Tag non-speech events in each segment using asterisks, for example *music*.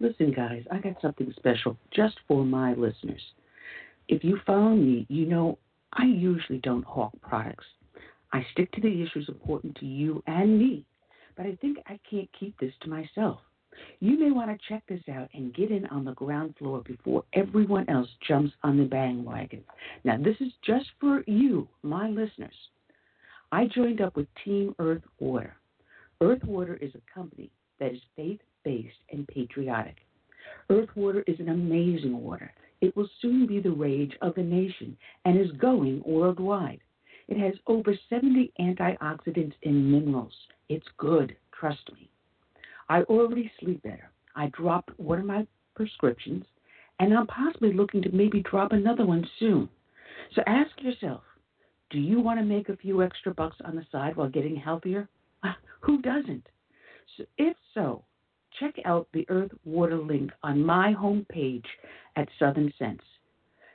Listen, guys, I got something special just for my listeners. If you follow me, you know I usually don't hawk products. I stick to the issues important to you and me, but I think I can't keep this to myself. You may want to check this out and get in on the ground floor before everyone else jumps on the bandwagon. Now, this is just for you, my listeners. I joined up with Team Earth Water. Earth Water is a company that is faith based and patriotic. Earth Water is an amazing water. It will soon be the rage of the nation and is going worldwide. It has over 70 antioxidants and minerals. It's good, trust me. I already sleep better. I dropped one of my prescriptions, and I'm possibly looking to maybe drop another one soon. So ask yourself do you want to make a few extra bucks on the side while getting healthier? *laughs* Who doesn't? So if so, check out the Earth Water link on my homepage at Southern Sense.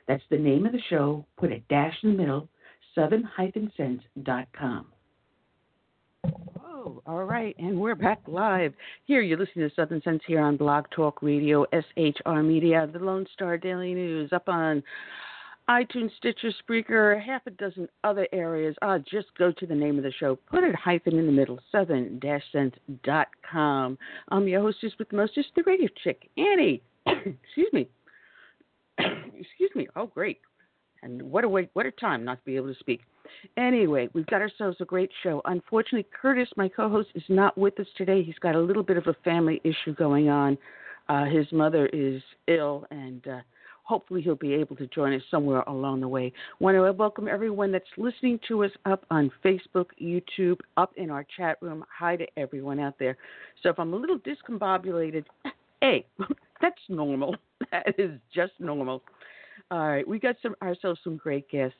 That's the name of the show. Put a dash in the middle, southern-sense.com. Oh, all right, and we're back live. Here, you're listening to Southern Sense here on Blog Talk Radio, SHR Media, the Lone Star Daily News, up on iTunes, Stitcher, Spreaker, half a dozen other areas. Uh, just go to the name of the show. Put a hyphen in the middle, southern-sense.com. I'm your hostess with the mostest, the radio chick, Annie. *coughs* Excuse me. *coughs* Excuse me. Oh, great. And what a way, what a time not to be able to speak. Anyway, we've got ourselves a great show. Unfortunately, Curtis, my co-host, is not with us today. He's got a little bit of a family issue going on. Uh, his mother is ill, and uh, hopefully he'll be able to join us somewhere along the way. Want to welcome everyone that's listening to us up on Facebook, YouTube, up in our chat room. Hi to everyone out there. So if I'm a little discombobulated, *coughs* hey, *laughs* that's normal. *laughs* That is just normal. All right, we got some ourselves some great guests.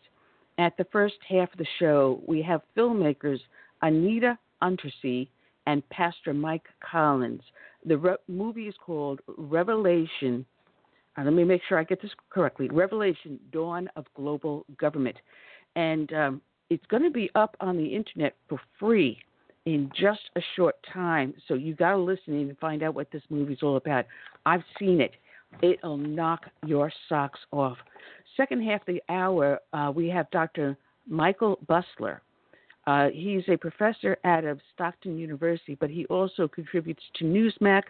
At the first half of the show, we have filmmakers Anita Untersee and Pastor Mike Collins. The re- movie is called Revelation uh, let me make sure I get this correctly. Revelation: Dawn of Global Government, and um, it's going to be up on the internet for free in just a short time. So you got to listen in and find out what this movie's all about. I've seen it. It'll knock your socks off. Second half of the hour, uh, we have Dr. Michael Busler. Uh, he's a professor out of Stockton University, but he also contributes to Newsmax,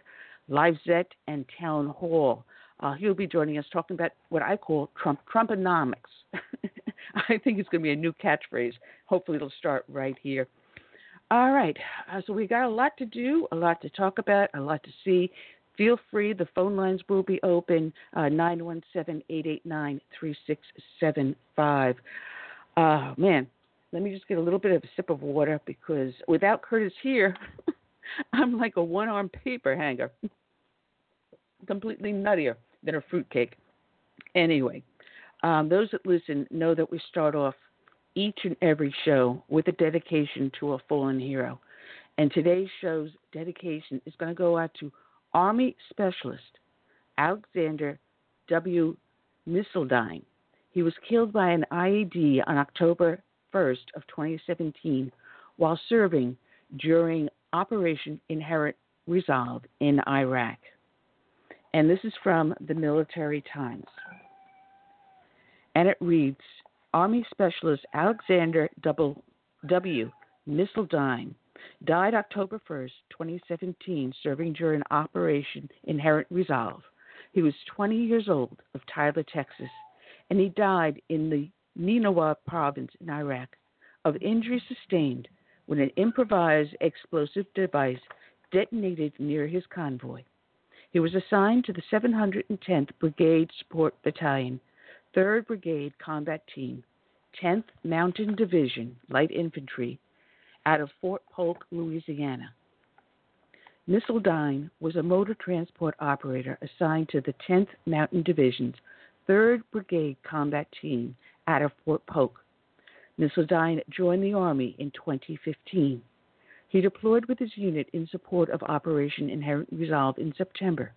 Lifezette, and Town Hall. Uh, he'll be joining us talking about what I call Trump Trumponomics. *laughs* I think it's going to be a new catchphrase. Hopefully, it'll start right here. All right, uh, so we got a lot to do, a lot to talk about, a lot to see. Feel free. The phone lines will be open uh, 917 889 3675. Uh, man, let me just get a little bit of a sip of water because without Curtis here, *laughs* I'm like a one armed paper hanger. *laughs* Completely nuttier than a fruitcake. Anyway, um, those that listen know that we start off each and every show with a dedication to a fallen hero. And today's show's dedication is going to go out to Army Specialist Alexander W. Missildine. He was killed by an IED on October 1st of 2017 while serving during Operation Inherent Resolve in Iraq and this is from the Military Times. And it reads Army Specialist Alexander W. Missildine died October 1st, 2017, serving during Operation Inherent Resolve. He was 20 years old of Tyler, Texas, and he died in the Nineveh province in Iraq of injuries sustained when an improvised explosive device detonated near his convoy. He was assigned to the 710th Brigade Support Battalion, 3rd Brigade Combat Team, 10th Mountain Division Light Infantry out of Fort Polk, Louisiana. Missildine was a motor transport operator assigned to the 10th Mountain Division's 3rd Brigade Combat Team out of Fort Polk. Missildine joined the Army in 2015. He deployed with his unit in support of Operation Inherent Resolve in September.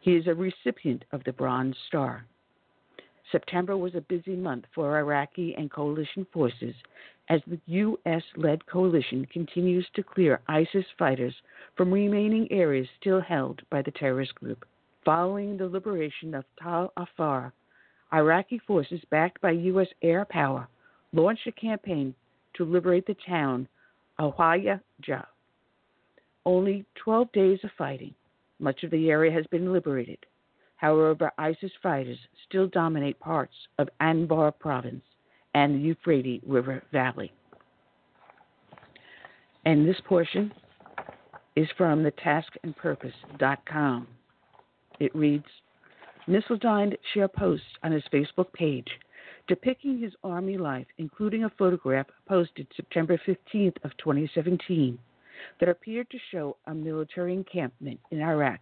He is a recipient of the Bronze Star. September was a busy month for Iraqi and coalition forces as the U.S. led coalition continues to clear ISIS fighters from remaining areas still held by the terrorist group. Following the liberation of Tal Afar, Iraqi forces backed by U.S. air power launched a campaign to liberate the town Hawija. Only 12 days of fighting. Much of the area has been liberated. However, ISIS fighters still dominate parts of Anbar province and the Euphrates River Valley. And this portion is from the taskandpurpose.com. It reads Missildine shared posts on his Facebook page depicting his army life, including a photograph posted September 15th of 2017 that appeared to show a military encampment in Iraq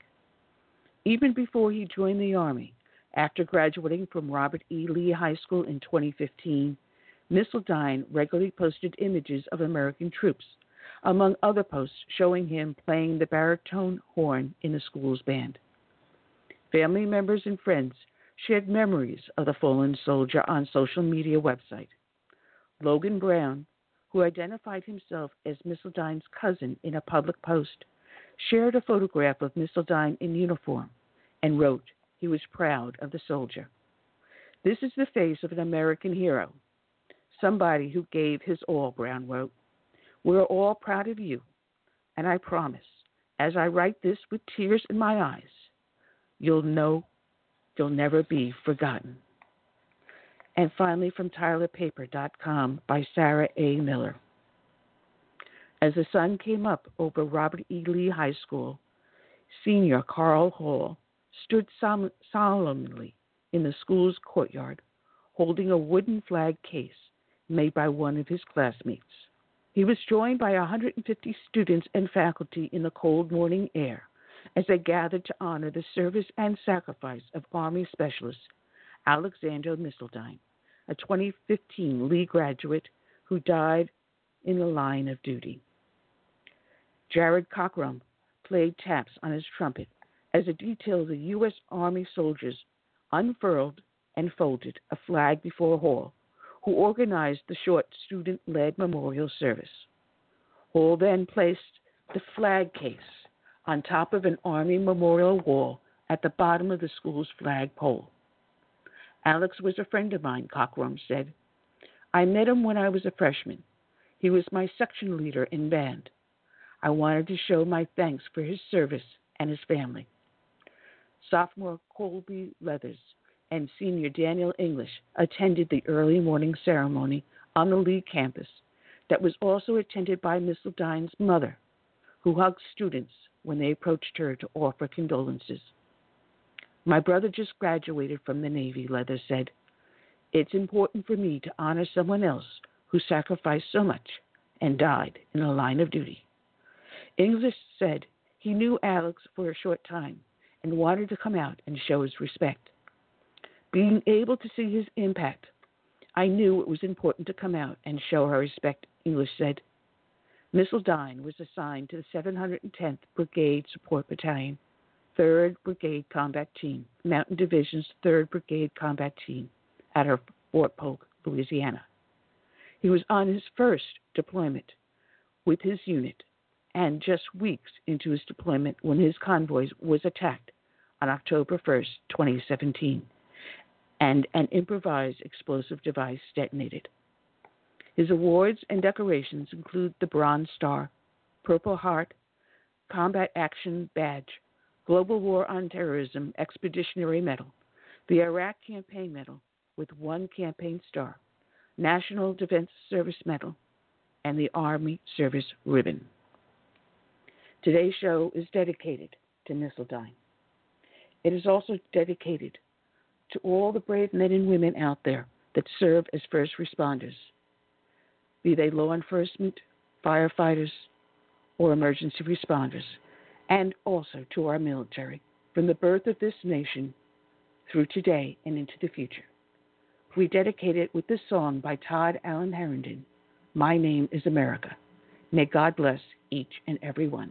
even before he joined the Army, after graduating from Robert E. Lee High School in 2015, Missildine regularly posted images of American troops, among other posts showing him playing the baritone horn in the school's band. Family members and friends shared memories of the fallen soldier on social media website. Logan Brown, who identified himself as Missildine's cousin in a public post, shared a photograph of Missildine in uniform and wrote he was proud of the soldier. This is the face of an American hero, somebody who gave his all, Brown wrote. We're all proud of you, and I promise, as I write this with tears in my eyes, you'll know you'll never be forgotten. And finally, from TylerPaper.com by Sarah A. Miller. As the sun came up over Robert E. Lee High School, senior Carl Hall stood solemnly in the school's courtyard, holding a wooden flag case made by one of his classmates. He was joined by 150 students and faculty in the cold morning air as they gathered to honor the service and sacrifice of Army Specialist Alexander Missildine, a 2015 Lee graduate who died in the line of duty. Jared Cockrum played taps on his trumpet as it detailed the U.S. Army soldiers unfurled and folded a flag before Hall, who organized the short student led memorial service. Hall then placed the flag case on top of an Army memorial wall at the bottom of the school's flagpole. Alex was a friend of mine, Cockrum said. I met him when I was a freshman. He was my section leader in band. I wanted to show my thanks for his service and his family. Sophomore Colby Leathers and senior Daniel English attended the early morning ceremony on the Lee campus that was also attended by Missildine's mother, who hugged students when they approached her to offer condolences. My brother just graduated from the Navy, Leather said. It's important for me to honor someone else who sacrificed so much and died in the line of duty. English said he knew Alex for a short time and wanted to come out and show his respect. Being able to see his impact, I knew it was important to come out and show her respect, English said. Missildine was assigned to the 710th Brigade Support Battalion, 3rd Brigade Combat Team, Mountain Division's 3rd Brigade Combat Team, at her Fort Polk, Louisiana. He was on his first deployment with his unit and just weeks into his deployment when his convoy was attacked on October 1, 2017, and an improvised explosive device detonated. His awards and decorations include the Bronze Star, Purple Heart Combat Action Badge, Global War on Terrorism Expeditionary Medal, the Iraq Campaign Medal with one campaign star, National Defense Service Medal, and the Army Service Ribbon. Today's show is dedicated to Missildine. It is also dedicated to all the brave men and women out there that serve as first responders, be they law enforcement, firefighters, or emergency responders, and also to our military from the birth of this nation through today and into the future. We dedicate it with this song by Todd Allen Herndon, My Name is America. May God bless each and every one.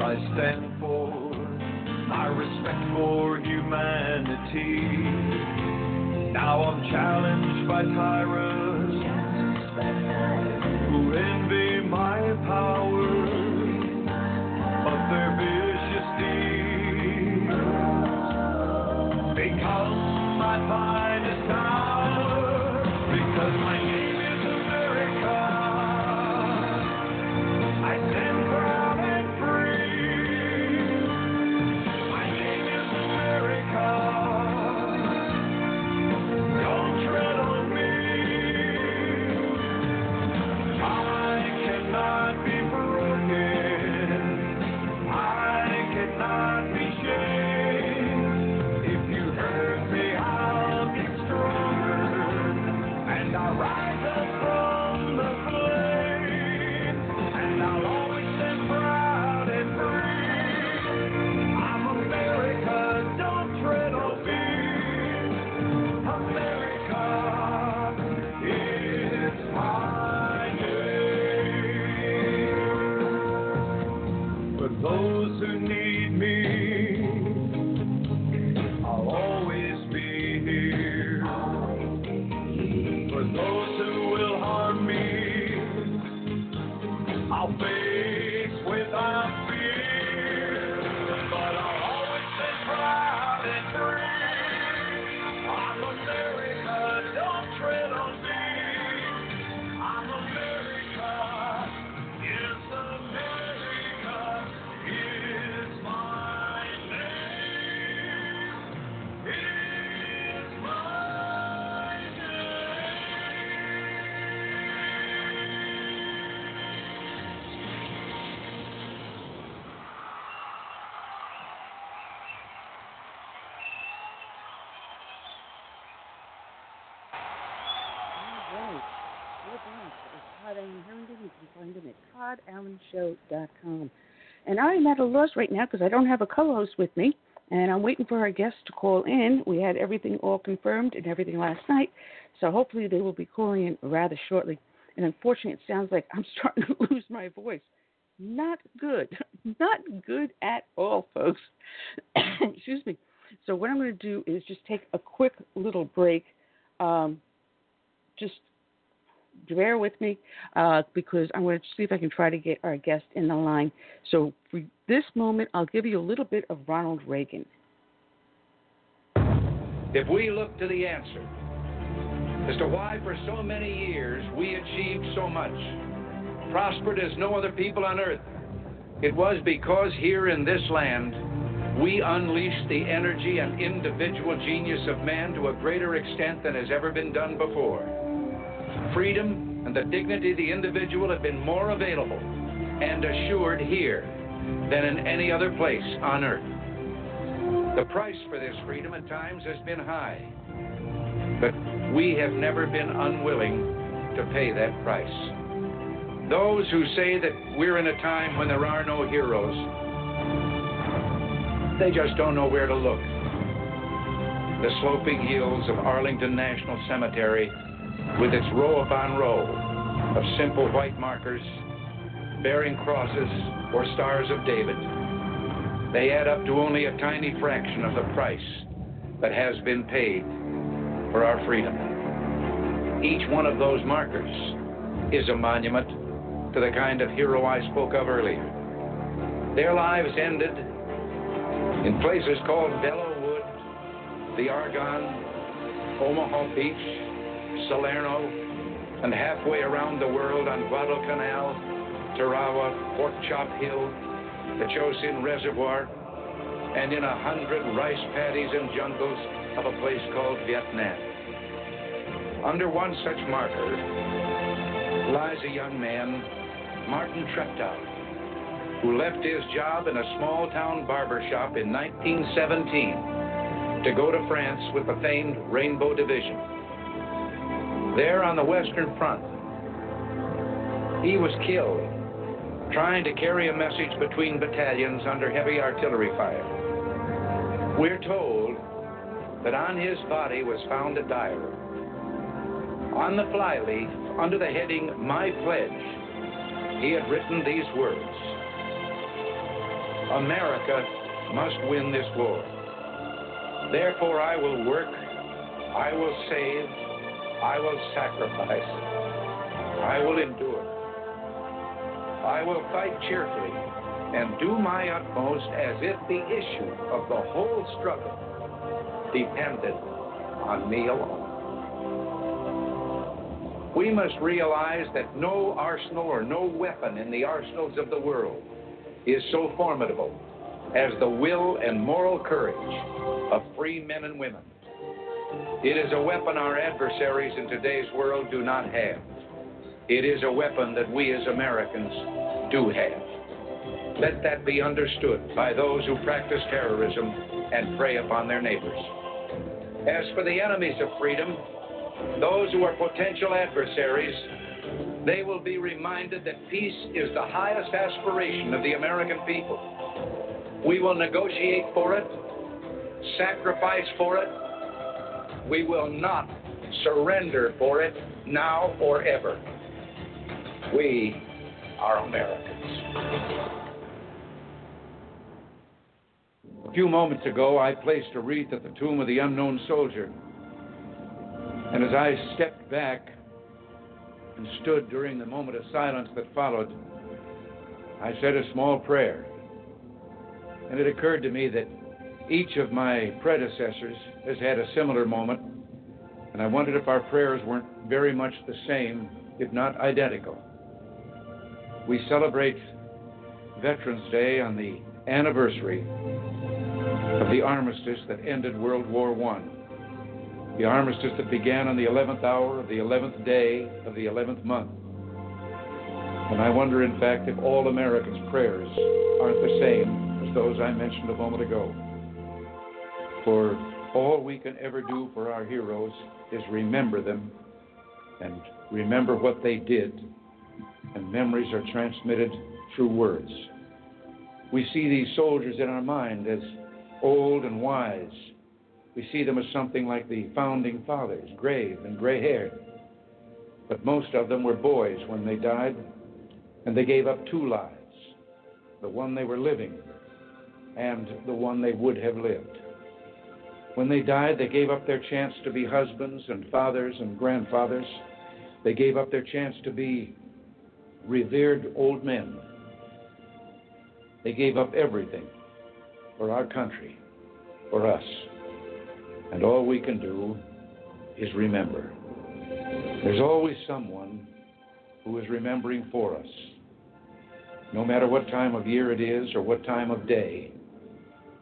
I stand for, my respect for humanity. Now I'm challenged by tyrants ToddAllenShow.com. And I'm at a loss right now because I don't have a co-host with me. And I'm waiting for our guests to call in. We had everything all confirmed and everything last night, so hopefully they will be calling in rather shortly. And unfortunately, it sounds like I'm *laughs* starting to lose my voice. Not good. *laughs* Not good at all, folks. *coughs* Excuse me. So, what I'm going to do is just take a quick little break. Um, just bear with me uh, because I'm going to see if I can try to get our guest in the line. So, for this moment, I'll give you a little bit of Ronald Reagan. If we look to the answer as to why for so many years we achieved so much, prospered as no other people on earth, it was because here in this land we unleashed the energy and individual genius of man to a greater extent than has ever been done before. Freedom and the dignity of the individual have been more available and assured here than in any other place on earth. The price for this freedom at times has been high, but we have never been unwilling to pay that price. Those who say that we're in a time when there are no heroes, they just don't know where to look. The sloping hills of Arlington National Cemetery, with its row upon row of simple white markers bearing crosses or stars of David, they add up to only a tiny fraction of the price that has been paid for our freedom. Each one of those markers is a monument to the kind of hero I spoke of earlier. Their lives ended in places called Belleau Wood, the Argonne, Omaha Beach, Salerno, and halfway around the world on Guadalcanal, Tarawa, Pork Chop Hill, the Chosin Reservoir, and in a hundred rice paddies and jungles of a place called Vietnam. Under one such marker lies a young man, Martin Treptow, who left his job in a small town barber shop in 1917 to go to France with the famed Rainbow Division. There on the Western Front, he was killed trying to carry a message between battalions under heavy artillery fire. We're told that on his body was found a diary. On the flyleaf, under the heading My Pledge, he had written these words America must win this war. Therefore, I will work, I will save, I will sacrifice, I will endure. I will fight cheerfully and do my utmost as if the issue of the whole struggle depended on me alone. We must realize that no arsenal or no weapon in the arsenals of the world is so formidable as the will and moral courage of free men and women. It is a weapon our adversaries in today's world do not have. It is a weapon that we as Americans do have. Let that be understood by those who practice terrorism and prey upon their neighbors. As for the enemies of freedom, those who are potential adversaries, they will be reminded that peace is the highest aspiration of the American people. We will negotiate for it, sacrifice for it. We will not surrender for it now or ever. We are Americans. A few moments ago, I placed a wreath at the tomb of the unknown soldier. And as I stepped back and stood during the moment of silence that followed, I said a small prayer. And it occurred to me that each of my predecessors has had a similar moment, and I wondered if our prayers weren't very much the same, if not identical. We celebrate Veterans Day on the anniversary of the armistice that ended World War I. The armistice that began on the 11th hour of the 11th day of the 11th month. And I wonder, in fact, if all Americans' prayers aren't the same as those I mentioned a moment ago. For all we can ever do for our heroes is remember them and remember what they did, and memories are transmitted through words. We see these soldiers in our mind as old and wise. We see them as something like the founding fathers, grave and gray haired. But most of them were boys when they died, and they gave up two lives the one they were living and the one they would have lived. When they died, they gave up their chance to be husbands and fathers and grandfathers. They gave up their chance to be revered old men. They gave up everything for our country, for us. And all we can do is remember. There's always someone who is remembering for us. No matter what time of year it is or what time of day,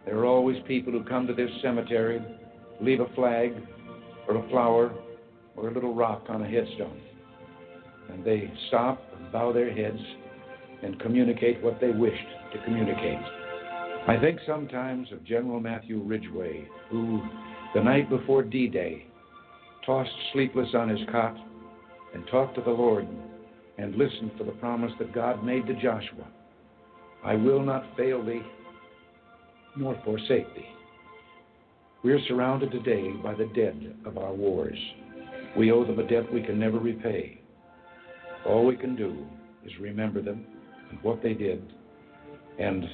there are always people who come to this cemetery, leave a flag or a flower or a little rock on a headstone. And they stop and bow their heads and communicate what they wished to communicate. I think sometimes of General Matthew Ridgway, who, the night before D Day, tossed sleepless on his cot and talked to the Lord and listened for the promise that God made to Joshua I will not fail thee nor forsake thee. We are surrounded today by the dead of our wars. We owe them a debt we can never repay. All we can do is remember them and what they did and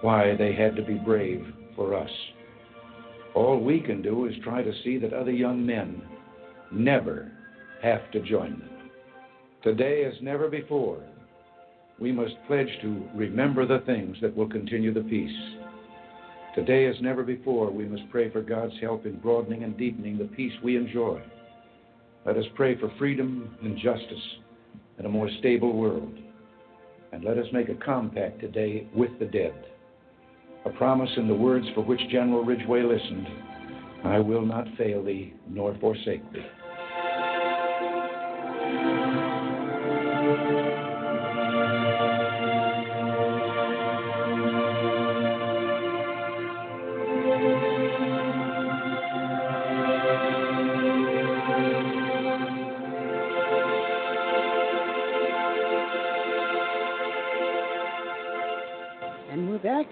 why they had to be brave for us. All we can do is try to see that other young men never have to join them. Today, as never before, we must pledge to remember the things that will continue the peace. Today, as never before, we must pray for God's help in broadening and deepening the peace we enjoy. Let us pray for freedom and justice and a more stable world. And let us make a compact today with the dead. A promise in the words for which General Ridgway listened I will not fail thee nor forsake thee.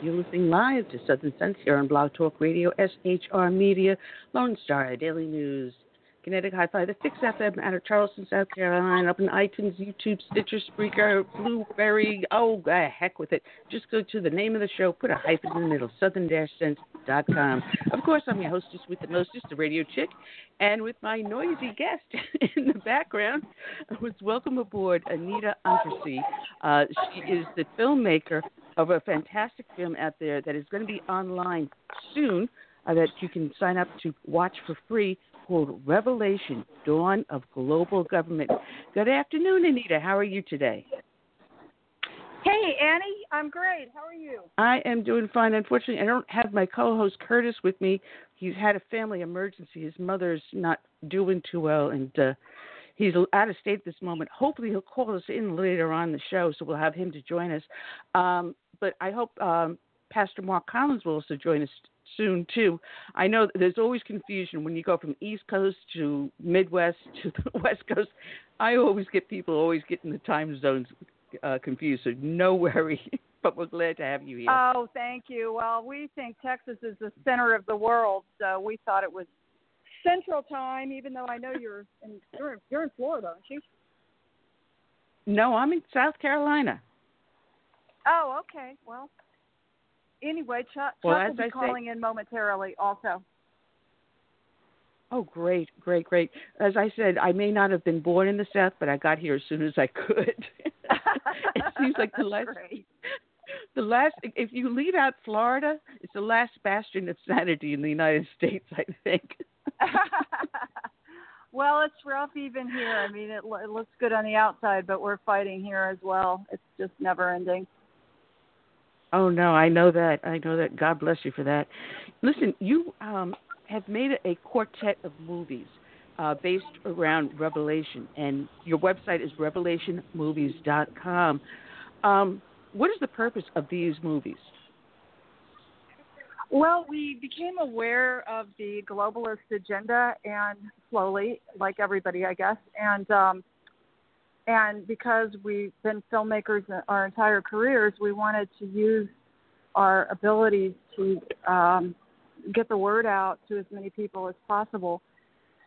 You're listening live to Southern Sense here on Blog Talk Radio, SHR Media, Lone Star, Daily News, Kinetic Hi-Fi, the Fix FM out of Charleston, South Carolina, up in iTunes, YouTube, Stitcher, Spreaker, Blueberry. Oh, heck with it. Just go to the name of the show, put a hyphen in the middle, southern-sense.com. Of course, I'm your hostess with the mostest, the radio chick, and with my noisy guest *laughs* in the background, was welcome aboard Anita Untersee. Uh, she is the filmmaker of a fantastic film out there that is going to be online soon uh, that you can sign up to watch for free called Revelation Dawn of Global Government. Good afternoon, Anita. How are you today? Hey, Annie. I'm great. How are you? I am doing fine. Unfortunately, I don't have my co host Curtis with me. He's had a family emergency. His mother's not doing too well, and uh, he's out of state at this moment. Hopefully, he'll call us in later on the show, so we'll have him to join us. Um, but I hope um, Pastor Mark Collins will also join us soon too. I know there's always confusion when you go from East Coast to Midwest to *laughs* the West Coast. I always get people always getting the time zones uh, confused. So no *laughs* worry. but we're glad to have you here. Oh, thank you. Well, we think Texas is the center of the world, so we thought it was Central Time. Even though I know you're in you're, you're in Florida, aren't you? No, I'm in South Carolina. Oh, okay. Well, anyway, Chuck, well, Chuck will be I calling say, in momentarily also. Oh, great, great, great. As I said, I may not have been born in the South, but I got here as soon as I could. *laughs* it seems like the *laughs* last, great. the last. If you leave out Florida, it's the last bastion of sanity in the United States, I think. *laughs* well, it's rough even here. I mean, it, it looks good on the outside, but we're fighting here as well. It's just never ending. Oh no, I know that. I know that. God bless you for that. Listen, you um, have made a quartet of movies uh, based around Revelation, and your website is revelationmovies.com. Um, what is the purpose of these movies? Well, we became aware of the globalist agenda, and slowly, like everybody, I guess, and um, and because we've been filmmakers our entire careers, we wanted to use our abilities to um, get the word out to as many people as possible.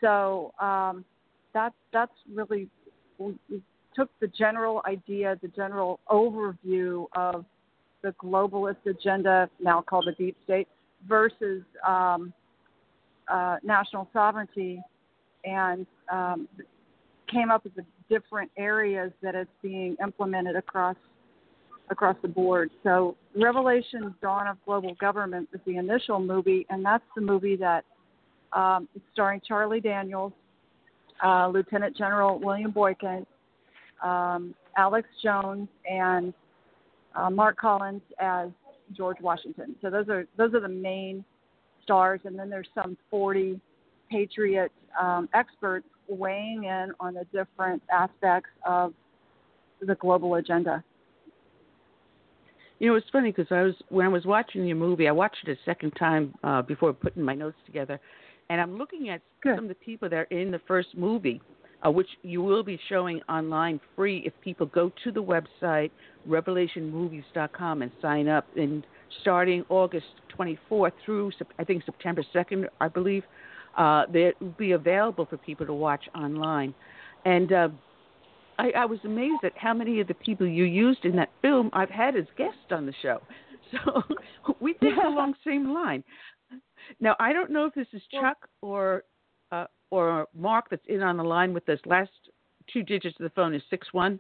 So um, that's that's really we, took the general idea, the general overview of the globalist agenda, now called the deep state, versus um, uh, national sovereignty, and um, came up with the different areas that it's being implemented across across the board. So, Revelation: Dawn of Global Government is the initial movie, and that's the movie that um, starring Charlie Daniels, uh, Lieutenant General William Boykin, um, Alex Jones, and uh, Mark Collins as George Washington. So those are those are the main stars, and then there's some 40 Patriot um, experts weighing in on the different aspects of the global agenda. You know, it's funny because I was when I was watching your movie, I watched it a second time uh, before putting my notes together, and I'm looking at Good. some of the people that are in the first movie, uh, which you will be showing online free if people go to the website revelationmovies.com and sign up. And starting August 24th through I think September 2nd, I believe, uh, they will be available for people to watch online. And uh, I, I was amazed at how many of the people you used in that film I've had as guests on the show. *laughs* So we think along the *laughs* same line. Now I don't know if this is Chuck or uh, or Mark that's in on the line with us. Last two digits of the phone is six one.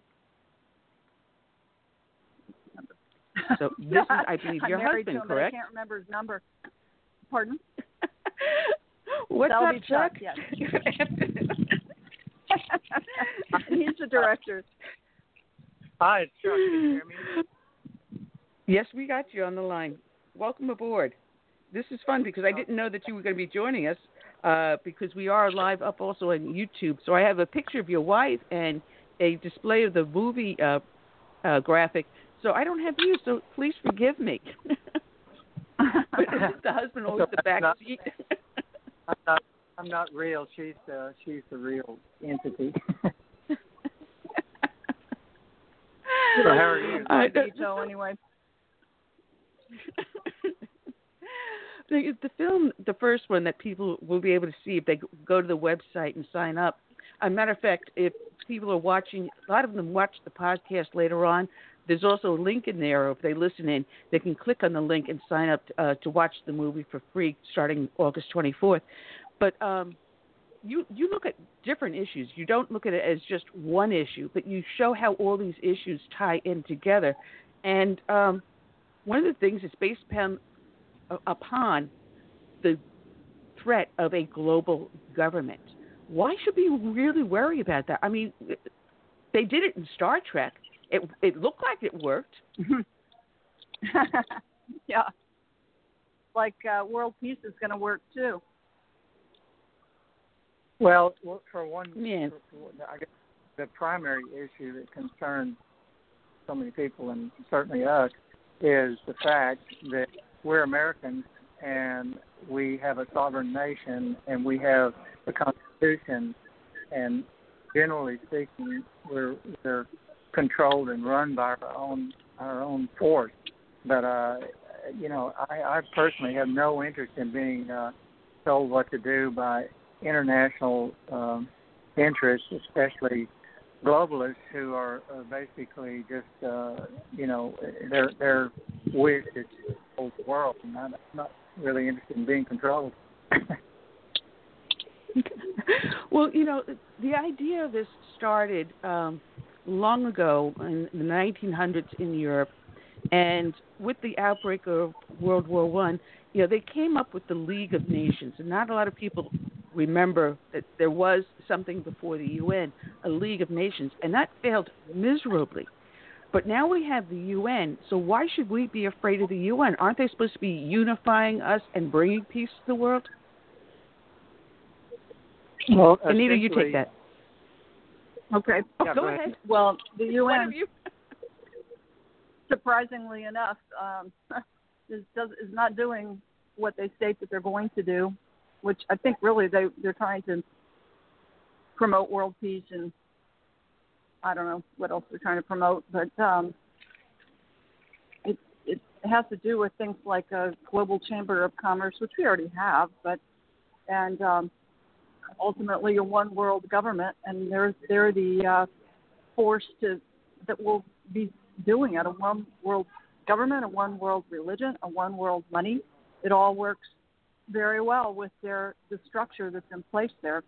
So *laughs* this is, I believe, your husband, him, correct? I can't remember his number. Pardon? What's That'll up, be Chuck, yes. *laughs* He's the director. Hi, it's Chuck. Can you hear me? Yes, we got you on the line. Welcome aboard. This is fun because I didn't know that you were going to be joining us uh, because we are live up also on YouTube. So I have a picture of your wife and a display of the movie uh, uh, graphic. So I don't have you, so please forgive me. *laughs* but the husband always the back seat. *laughs* I'm not. I'm not real. She's the. she's the real entity. *laughs* so how are you? I- Veto anyway. *laughs* the, the film, the first one that people will be able to see if they go to the website and sign up. As a matter of fact, if people are watching, a lot of them watch the podcast later on. There's also a link in there. If they listen in, they can click on the link and sign up uh, to watch the movie for free starting August 24th. But um, you you look at different issues. You don't look at it as just one issue, but you show how all these issues tie in together. And um, one of the things is based upon upon the threat of a global government. Why should we really worry about that? I mean, they did it in Star Trek. It it looked like it worked. *laughs* yeah. Like uh, world peace is going to work too. Well, well, for one, Yeah. for- for- I guess the primary issue that concerns so many people and certainly us is the fact that we're Americans and we have a sovereign nation and we have a constitution and generally speaking we're we're controlled and run by our own our own force. But uh you know, I, I personally have no interest in being uh told what to do by international um, interests, especially globalists who are uh, basically just uh, you know wish is to control the world, and I'm not really interested in being controlled. *laughs* well, you know, the idea of this started um, long ago in the 1900s in Europe, and with the outbreak of World War One, you know, they came up with the League of Nations, and not a lot of people remember that there was something before the UN, a League of Nations, and that failed miserably. But now we have the UN, so why should we be afraid of the UN? Aren't they supposed to be unifying us and bringing peace to the world? Well, Anita, you take that. Okay. Yeah, Go go ahead. Well, the UN, *laughs* surprisingly enough, um, *laughs* is does is not doing what they state that they're going to do, which I think really they they're trying to promote world peace and I don't know what else they're trying to promote, but um, it's it has to do with things like a global chamber of commerce, which we already have, but and um, ultimately a one world government, and they're they're the uh, force to that will be doing it a one world government, a one world religion, a one world money. It all works very well with their the structure that's in place there.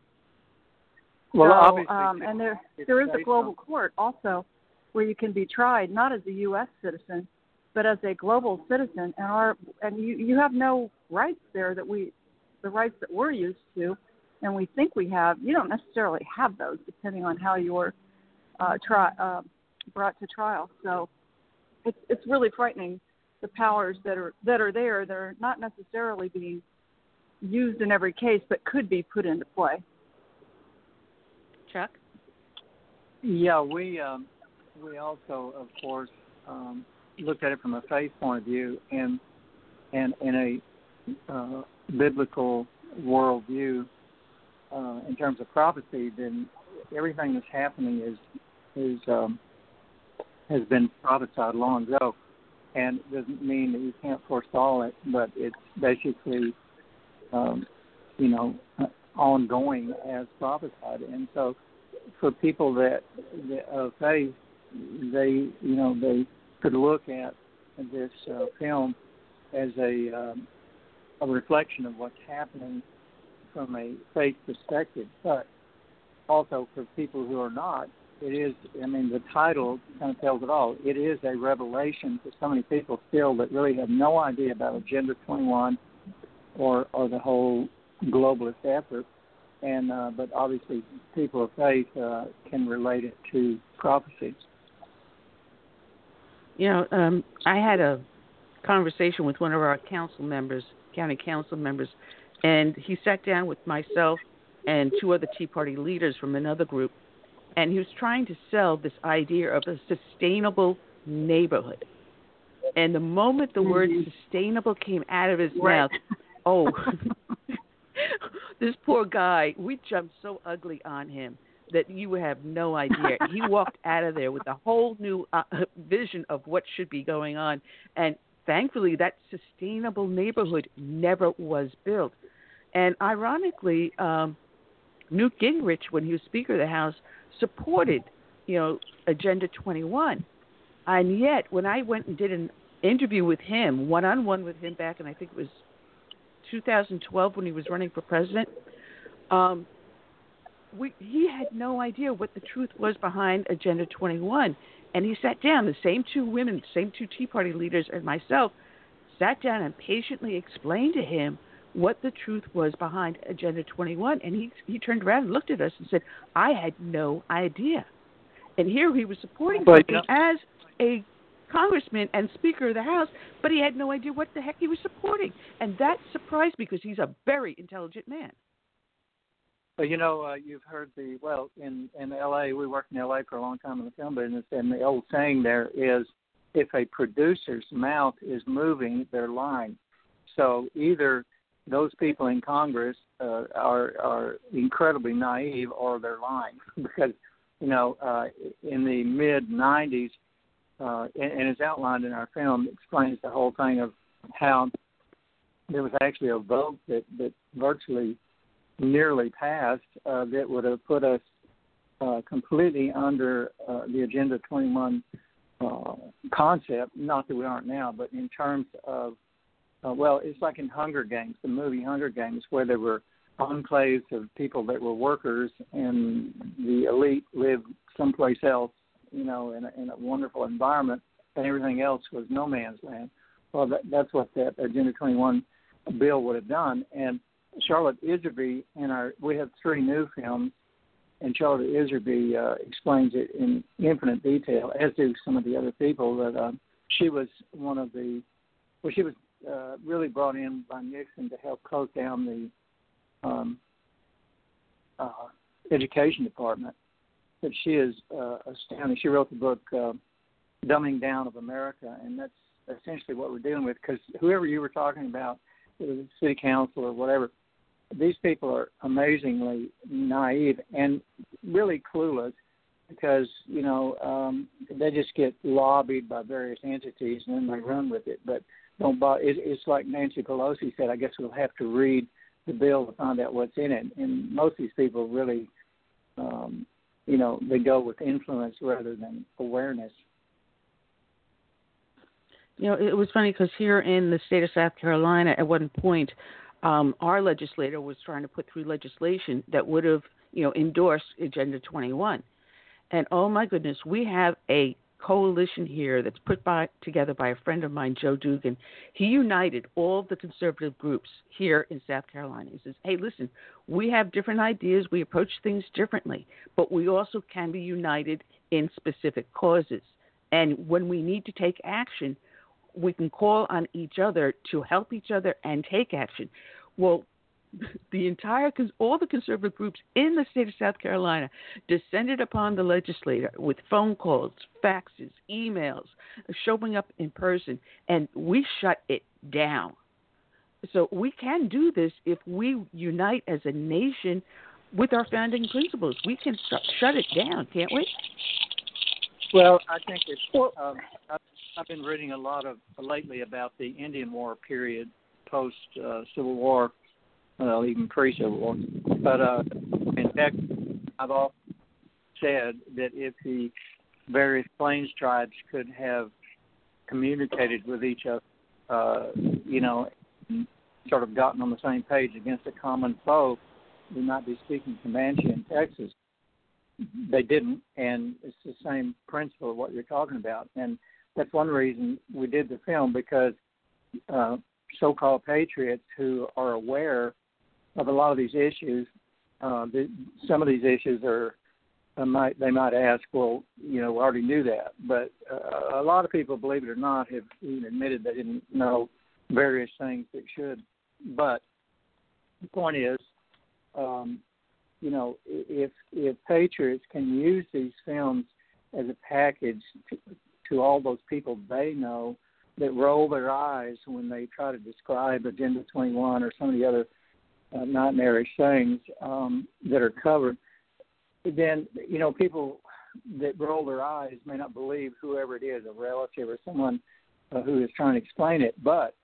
Well, so, obviously, um, and there there is a global court also where you can be tried not as a U.S. citizen, but as a global citizen, and our and you you have no rights there that we the rights that we're used to, and we think we have. You don't necessarily have those depending on how you're uh, try, uh, brought to trial. So it's it's really frightening the powers that are that are there that are not necessarily being used in every case, but could be put into play. Chuck. Yeah, we um, we also, of course, um, looked at it from a faith point of view, and and in a uh, biblical worldview, uh, in terms of prophecy, then everything that's happening is is um, has been prophesied long ago, and it doesn't mean that you can't forestall it, but it's basically, um, you know, ongoing as prophesied, and so for people that, that of faith, they you know they could look at this uh, film as a um, a reflection of what's happening from a faith perspective, but also for people who are not, it is. I mean, the title kind of tells it all. It is a revelation for so many people still that really have no idea about Agenda 21 or or the whole globalist effort. And uh, but obviously, people of faith uh, can relate it to prophecy. You know, um, I had a conversation with one of our council members, county council members, and he sat down with myself and two other Tea Party leaders from another group, and he was trying to sell this idea of a sustainable neighborhood. And the moment the mm-hmm. word sustainable came out of his right. mouth, oh, *laughs* this poor guy, we jumped so ugly on him that you have no idea. he *laughs* walked out of there with a whole new uh, vision of what should be going on, and thankfully, that sustainable neighborhood never was built. And ironically, um, Newt Gingrich, when he was Speaker of the House, supported, you know, Agenda 21. And yet, when I went and did an interview with him, one on one with him back in I think it was 2012 when he was running for president, um, we, he had no idea what the truth was behind Agenda 21. And he sat down, the same two women, same two Tea Party leaders, and myself sat down and patiently explained to him what the truth was behind Agenda 21. And he, he turned around and looked at us and said, I had no idea. And here he was supporting but, something as a congressman and Speaker of the House, but he had no idea what the heck he was supporting. And that surprised me because he's a very intelligent man. But you know, uh, you've heard the well in in L.A. We worked in L.A. for a long time in the film business, and the old saying there is, if a producer's mouth is moving, they're lying. So either those people in Congress uh, are are incredibly naive, or they're lying because you know uh, in the mid '90s, uh, and, and it's outlined in our film, explains the whole thing of how there was actually a vote that that virtually nearly passed uh, that would have put us uh, completely under uh, the Agenda 21 uh, concept. Not that we aren't now, but in terms of, uh, well, it's like in Hunger Games, the movie Hunger Games, where there were enclaves of people that were workers and the elite lived someplace else, you know, in a, in a wonderful environment, and everything else was no man's land. Well, that, that's what that Agenda 21 bill would have done. And Charlotte Iserbyt in our we have three new films, and Charlotte Iserbyt uh, explains it in infinite detail, as do some of the other people. That uh, she was one of the well, she was uh, really brought in by Nixon to help close down the um, uh, education department. But she is uh, astounding. She wrote the book uh, "Dumbing Down of America," and that's essentially what we're dealing with. Because whoever you were talking about, the city council or whatever, these people are amazingly naive and really clueless. because you know um, they just get lobbied by various entities and then they run with it. But don't buy. It, it's like Nancy Pelosi said. I guess we'll have to read the bill to find out what's in it. And most of these people really, um, you know, they go with influence rather than awareness. You know, it was funny because here in the state of South Carolina, at one point, um, our legislator was trying to put through legislation that would have, you know, endorsed Agenda 21. And oh my goodness, we have a coalition here that's put by, together by a friend of mine, Joe Dugan. He united all the conservative groups here in South Carolina. He says, hey, listen, we have different ideas, we approach things differently, but we also can be united in specific causes. And when we need to take action, we can call on each other to help each other and take action. Well, the entire all the conservative groups in the state of South Carolina descended upon the legislator with phone calls, faxes, emails, showing up in person, and we shut it down. So we can do this if we unite as a nation with our founding principles. We can shut it down, can't we? Well, I think it's. Um, I've, I've been reading a lot of lately about the Indian War period, post uh, Civil War well, even pre-Civil War. But uh, in fact, I've often said that if the various Plains tribes could have communicated with each other, uh, you know, sort of gotten on the same page against a common foe, we might be speaking Comanche in Texas. They didn't, and it's the same principle of what you're talking about. And that's one reason we did the film because uh, so-called patriots who are aware of a lot of these issues. Uh, the, some of these issues are uh, might they might ask, well, you know, we already knew that, but uh, a lot of people, believe it or not, have even admitted they didn't know various things that should. But the point is, um, you know, if if patriots can use these films as a package to, to all those people they know that roll their eyes when they try to describe Agenda 21 or some of the other uh, nightmarish things um, that are covered, then you know people that roll their eyes may not believe whoever it is, a relative or someone uh, who is trying to explain it. But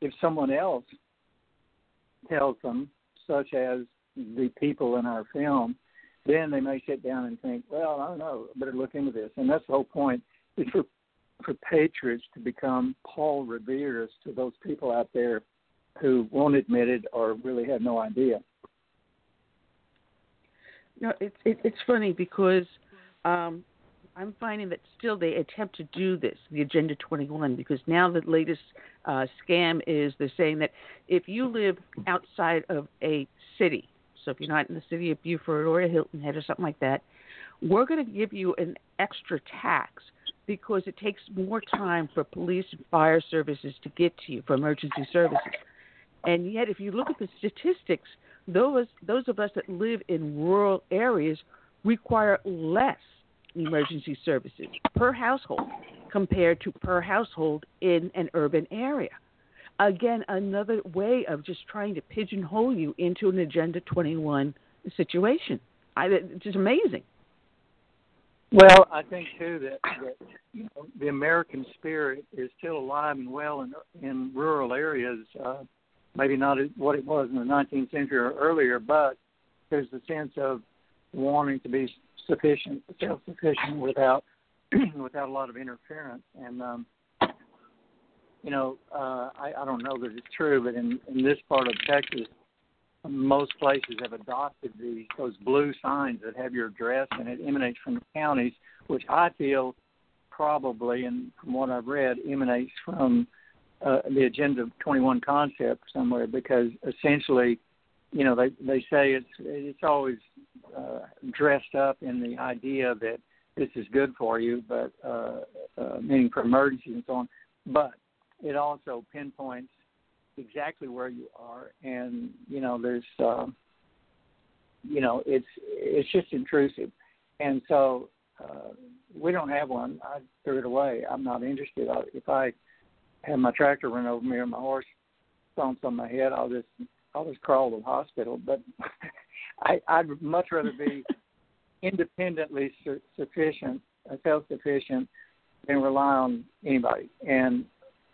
if someone else tells them, such as the people in our film, then they may sit down and think, well, I don't know, I better look into this. And that's the whole point is for for patriots to become Paul Revere's to those people out there who won't admit it or really have no idea. No, it's it, it's funny because um, I'm finding that still they attempt to do this, the Agenda 21, because now the latest uh, scam is they're saying that if you live outside of a city, so if you're not in the city of Beaufort or Hilton Head or something like that, we're going to give you an extra tax because it takes more time for police and fire services to get to you for emergency services. And yet, if you look at the statistics, those those of us that live in rural areas require less emergency services per household compared to per household in an urban area. Again, another way of just trying to pigeonhole you into an Agenda 21 situation. I, it's just amazing. Well, I think too that, that you know, the American spirit is still alive and well in in rural areas. Uh, maybe not what it was in the 19th century or earlier, but there's a sense of wanting to be sufficient, self-sufficient without *clears throat* without a lot of interference. And um, you know, uh, I, I don't know that it's true, but in in this part of Texas, most places have adopted these those blue signs that have your address and it emanates from the counties, which I feel probably, and from what I've read, emanates from uh, the Agenda 21 concept somewhere because essentially, you know, they they say it's it's always uh, dressed up in the idea that this is good for you, but uh, uh, meaning for emergencies and so on. But it also pinpoints exactly where you are, and you know, there's, uh, you know, it's it's just intrusive, and so uh, we don't have one. I threw it away. I'm not interested. If I have my tractor run over me or my horse stomps on my head, I'll just I'll just crawl to the hospital. But *laughs* I I'd much rather be *laughs* independently su- sufficient, uh, self-sufficient, than rely on anybody. And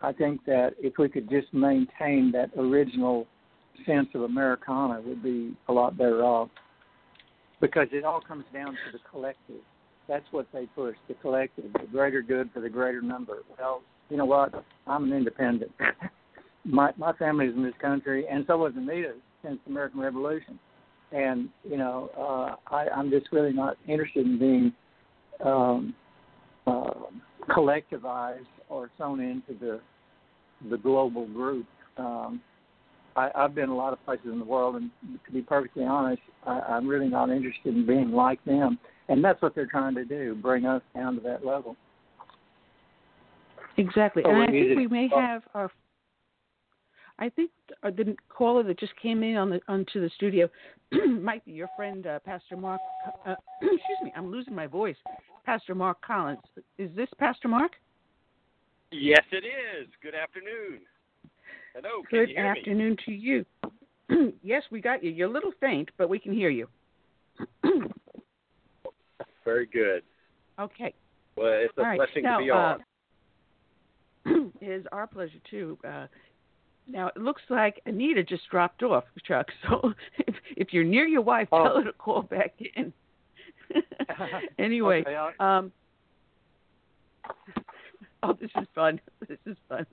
I think that if we could just maintain that original sense of Americana, we'd be a lot better off. Because it all comes down to the collective. That's what they push, the collective, the greater good for the greater number. Well, you know what? I'm an independent. *laughs* my my family's in this country, and so was Anita since the American Revolution. And you know, uh, I, I'm just really not interested in being um, uh, collectivized or sewn into the the global group. Um, I, I've been a lot of places in the world, and to be perfectly honest, I, I'm really not interested in being like them. And that's what they're trying to do: bring us down to that level. Exactly, So and I think needed- we may have our. I think uh, the caller that just came in on the onto the studio *clears throat* might be your friend, uh, Pastor Mark. Uh, *clears throat* excuse me, I'm losing my voice. Pastor Mark Collins. Is this Pastor Mark? Yes, it is. Good afternoon. Hello. Can Good you hear me? afternoon to you. *clears throat* yes, we got you. You're a little faint, but we can hear you. Very good. okay. Well, it's a All right. blessing now, to be on. Uh, it is our pleasure too. Uh, now it looks like Anita just dropped off, Chuck. *laughs* So if, if you're near your wife, Oh. tell her to call back in. *laughs* anyway, Okay, um, *laughs* oh, this is fun. This is fun.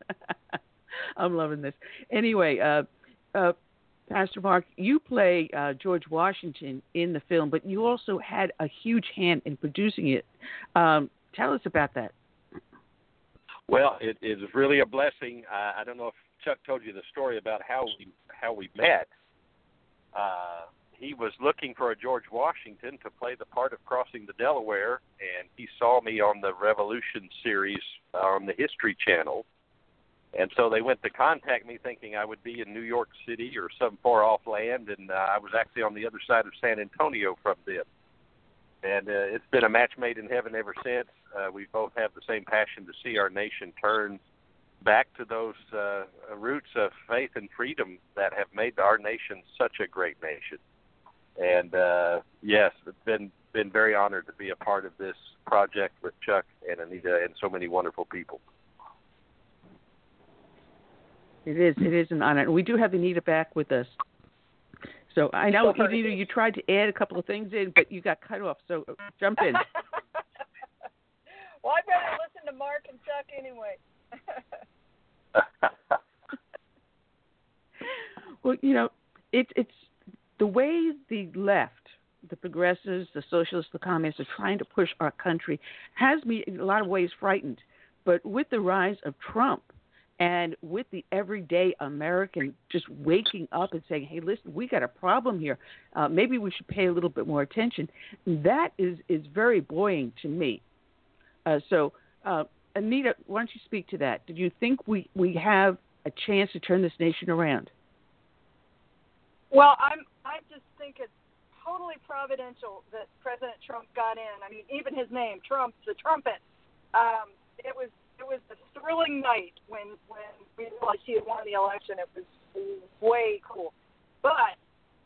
I'm loving this. Anyway, uh, uh, Pastor Mark, you play uh, George Washington in the film, but you also had a huge hand in producing it. Um, tell us about that. Well, it is really a blessing. Uh, I don't know if Chuck told you the story about how we how we met. Uh, he was looking for a George Washington to play the part of crossing the Delaware, and he saw me on the Revolution series on the History Channel. And so they went to contact me, thinking I would be in New York City or some far off land, and uh, I was actually on the other side of San Antonio from them. And uh, it's been a match made in heaven ever since. Uh, we both have the same passion to see our nation turn back to those uh, roots of faith and freedom that have made our nation such a great nation. And uh, yes, it's been been very honored to be a part of this project with Chuck and Anita and so many wonderful people. It is. It is an honor. We do have Anita back with us. So I know Sorry. Anita, you tried to add a couple of things in, but you got cut off. So uh, jump in. *laughs* well, I'd rather listen to Mark and Chuck anyway. *laughs* well, you know, it's it's the way the left, the progressives, the socialists, the communists are trying to push our country has me in a lot of ways frightened. But with the rise of Trump and with the everyday American just waking up and saying, "Hey, listen, we got a problem here. Uh, maybe we should pay a little bit more attention." That is is very buoying to me. Uh, so, uh, Anita, why don't you speak to that? Did you think we we have a chance to turn this nation around? Well, I'm. I just think it's totally providential that President Trump got in. I mean, even his name, Trump, the trumpet. Um, it was it was a thrilling night when when we realized he had won the election. It was way cool. But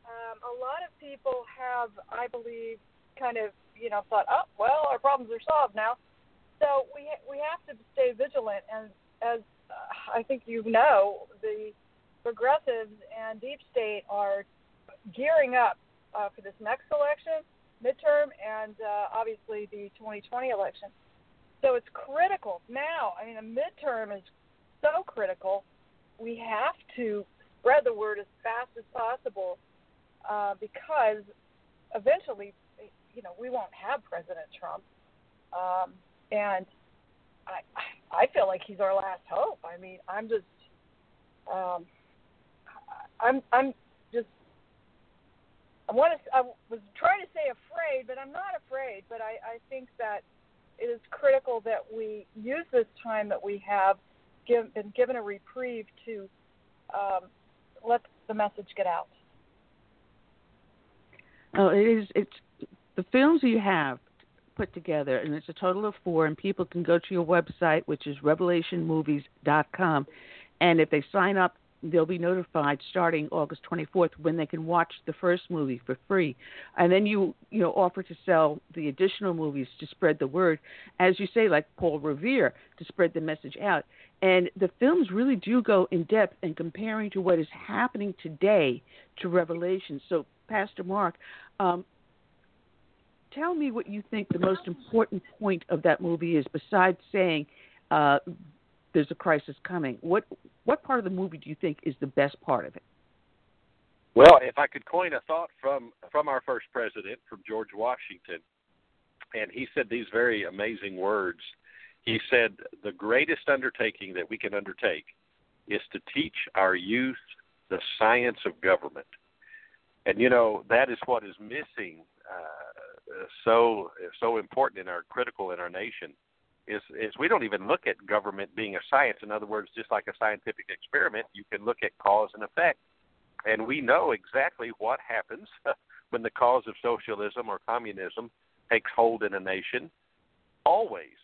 um, a lot of people have, I believe, kind of you know thought, oh well, our problems are solved now. So we ha- we have to stay vigilant, and as uh, I think you know, the progressives and deep state are gearing up uh, for this next election, midterm, and uh, obviously the 2020 election. So it's critical now. I mean, a midterm is so critical. We have to spread the word as fast as possible uh, because eventually, you know, we won't have President Trump, um, and I I feel like he's our last hope. I mean, I'm just um, I'm I'm just I want to I was trying to say afraid, but I'm not afraid. But I I think that it is critical that we use this time that we have give, been given a reprieve to um, let the message get out. Oh, it is. It's the films you have put together, and it's a total of four. And people can go to your website, which is revelationmovies.com, and if they sign up they'll be notified starting August 24th when they can watch the first movie for free, and then you you know offer to sell the additional movies to spread the word, as you say, like Paul Revere, to spread the message out. And the films really do go in depth and comparing to what is happening today to Revelation. So, Pastor Mark, um, tell me what you think the most important point of that movie is, besides saying uh, there's a crisis coming. What what part of the movie do you think is the best part of it? Well, if I could coin a thought from from our first president, from George Washington, and he said these very amazing words. He said, "The greatest undertaking that we can undertake is to teach our youth the science of government." And you know that is what is missing, uh, so so important in our critical in our nation is is we don't even look at government being a science. In other words, just like a scientific experiment, you can look at cause and effect, and we know exactly what happens *laughs* when the cause of socialism or communism takes hold in a nation. Always,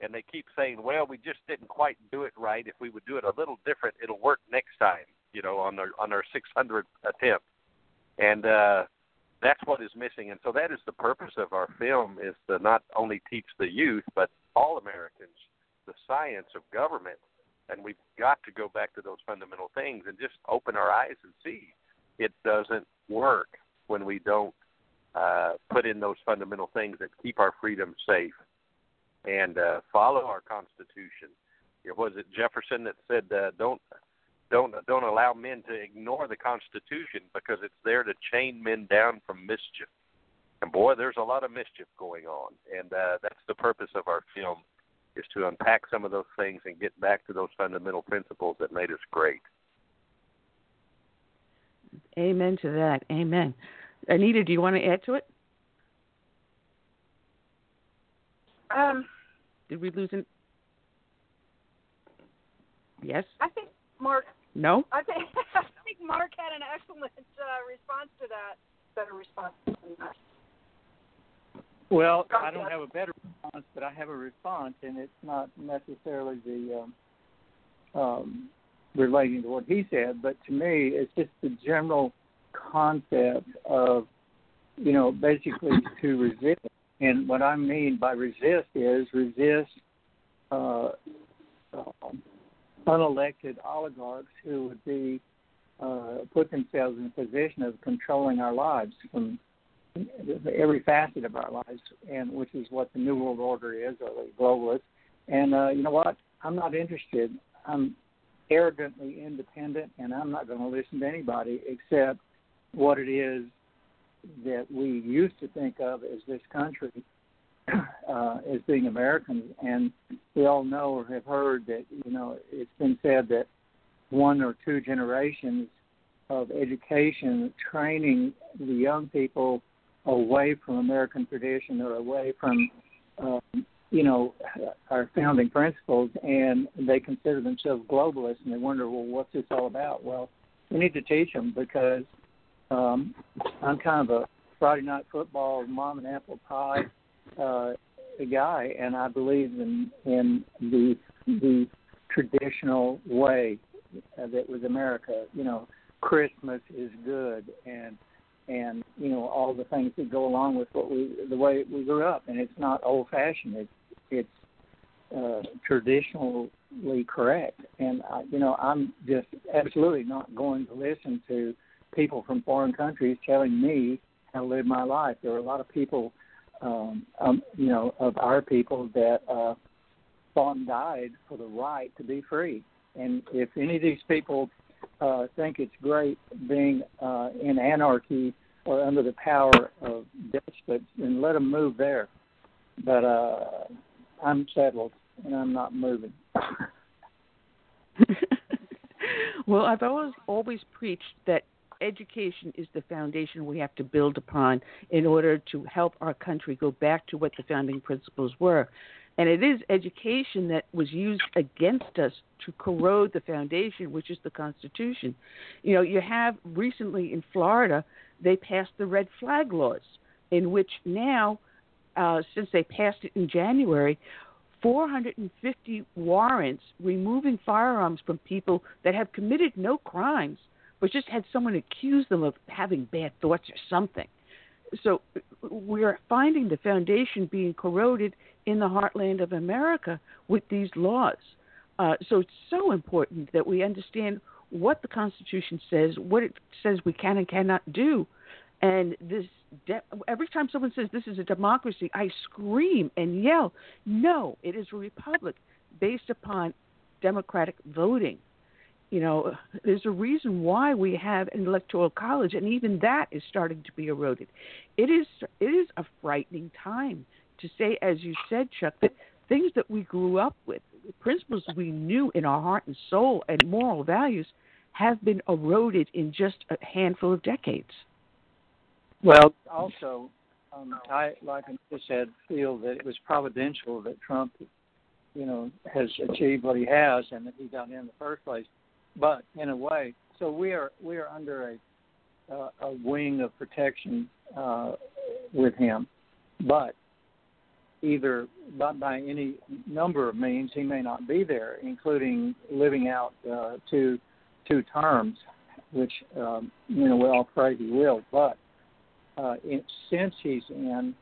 and they keep saying, "Well, we just didn't quite do it right. If we would do it a little different, it'll work next time." You know, on our on our 600th attempt, and uh, that's what is missing. And so that is the purpose of our film: is to not only teach the youth, but all Americans the science of government. And we've got to go back to those fundamental things and just open our eyes and see it doesn't work when we don't uh, put in those fundamental things that keep our freedom safe and uh, follow our Constitution. It was it Jefferson that said, uh, "Don't don't don't allow men to ignore the Constitution because it's there to chain men down from mischief." And boy, there's a lot of mischief going on, and uh, that's the purpose of our film is to unpack some of those things and get back to those fundamental principles that made us great. Amen to that. Amen. Anita, do you want to add to it? Um, Did we lose an? Yes. I think Mark. No. I think *laughs* I think Mark had an excellent uh, response to that. Better response than that. Well, I don't have a better response, but I have a response, and it's not necessarily the um, um, relating to what he said, but to me, it's just the general concept of, you know, basically to resist. And what I mean by resist is resist uh, uh, unelected oligarchs who would be uh, put themselves in a position of controlling our lives from every facet of our lives, and which is what the New World Order is, or the globalists. And uh, you know what? I'm not interested. I'm arrogantly independent, and I'm not going to listen to anybody except what it is that we used to think of as this country uh, as being Americans. And we all know or have heard that you know it's been said that one or two generations of education training the young people away from American tradition or away from, um, you know, our founding principles, and they consider themselves globalists, and they wonder, well, what's this all about? Well, we need to teach them because um, I'm kind of a Friday night football, mom and apple pie uh, a guy, and I believe in in the the traditional way that was America. You know, Christmas is good, and and you know all the things that go along with what we the way we grew up. And it's not old fashioned it's it's uh traditionally correct. And I, you know i'm just absolutely not going to listen to people from foreign countries telling me how to live my life. There are a lot of people um um you know of our people that uh fought and died for the right to be free and if any of these people uh, think it's great being uh, in anarchy or under the power of despots, and let them move there. But uh, I'm settled, and I'm not moving. *laughs* *laughs* well, I've always always preached that education is the foundation we have to build upon in order to help our country go back to what the founding principles were. And it is education that was used against us to corrode the foundation, which is the Constitution. You know, you have recently in Florida, they passed the red flag laws, in which now, uh, since they passed it in January, 450 warrants removing firearms from people that have committed no crimes, but just had someone accuse them of having bad thoughts or something. So we're finding the foundation being corroded in the heartland of America with these laws. Uh, so it's so important that we understand what the Constitution says, what it says we can and cannot do. And this de- every time someone says this is a democracy, I scream and yell, no, it is a republic based upon democratic voting. You know, there's a reason why we have an electoral college, and even that is starting to be eroded. It is it is a frightening time to say, as you said, Chuck, that things that we grew up with, principles we knew in our heart and soul, and moral values, have been eroded in just a handful of decades. Well, also, um, I, like I said, feel that it was providential that Trump, you know, has achieved what he has and that he got in, in the first place. But in a way, so we are we are under a uh, a wing of protection uh, with him, but either by, by any number of means he may not be there, including living out uh, two two terms, which um, you know we all pray he will. But uh, in, since he's in,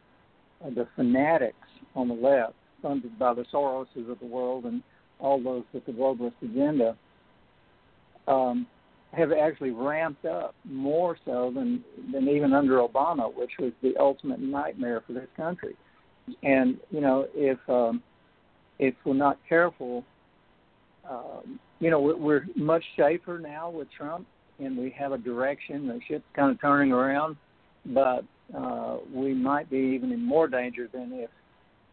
uh, the fanatics on the left, funded by the Soroses of the world and all those with the globalist agenda, um, have actually ramped up more so than than even under Obama, which was the ultimate nightmare for this country. And you know, if um, if we're not careful, um, you know, we're, we're much safer now with Trump, and we have a direction. The ship's kind of turning around but uh, we might be even in more danger than if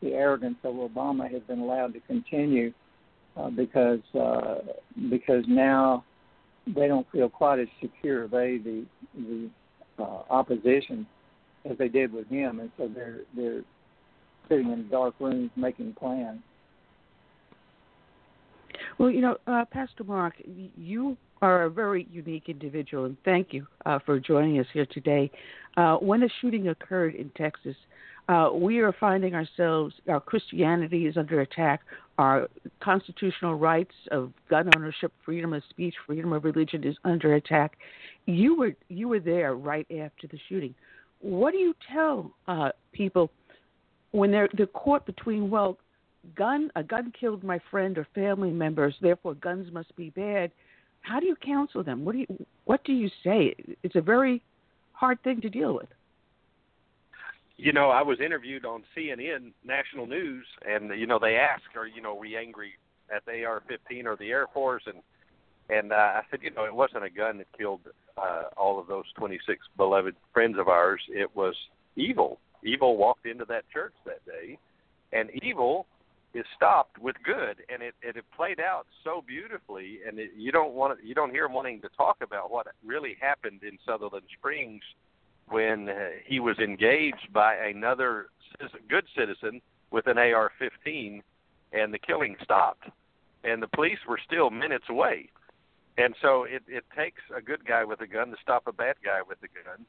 the arrogance of Obama had been allowed to continue, uh, because uh, because now they don't feel quite as secure. They the the uh, opposition as they did with him, and so they're they're sitting in dark rooms making plans. Well, you know, uh, Pastor Mark, you are a very unique individual, and thank you uh, for joining us here today. Uh, when the shooting occurred in Texas, uh, we are finding ourselves, our Christianity is under attack, our constitutional rights of gun ownership, freedom of speech, freedom of religion is under attack. You were you were there right after the shooting. What do you tell uh, people when they're they're caught between well, gun a gun killed my friend or family members, therefore guns must be bad, how do you counsel them? What do you what do you say? It's a very hard thing to deal with. You know, I was interviewed on CNN national news, and you know they asked, "Are you know we angry at the AR-15 or the Air Force?" and and uh, I said, you know, it wasn't a gun that killed uh, all of those 26 beloved friends of ours. It was evil. Evil walked into that church that day, and evil is stopped with good, and it it, it played out so beautifully. And it, you don't want you don't hear wanting to talk about what really happened in Sutherland Springs when he was engaged by another citizen, good citizen with an AR-15, and the killing stopped, and the police were still minutes away. And so it, it takes a good guy with a gun to stop a bad guy with a gun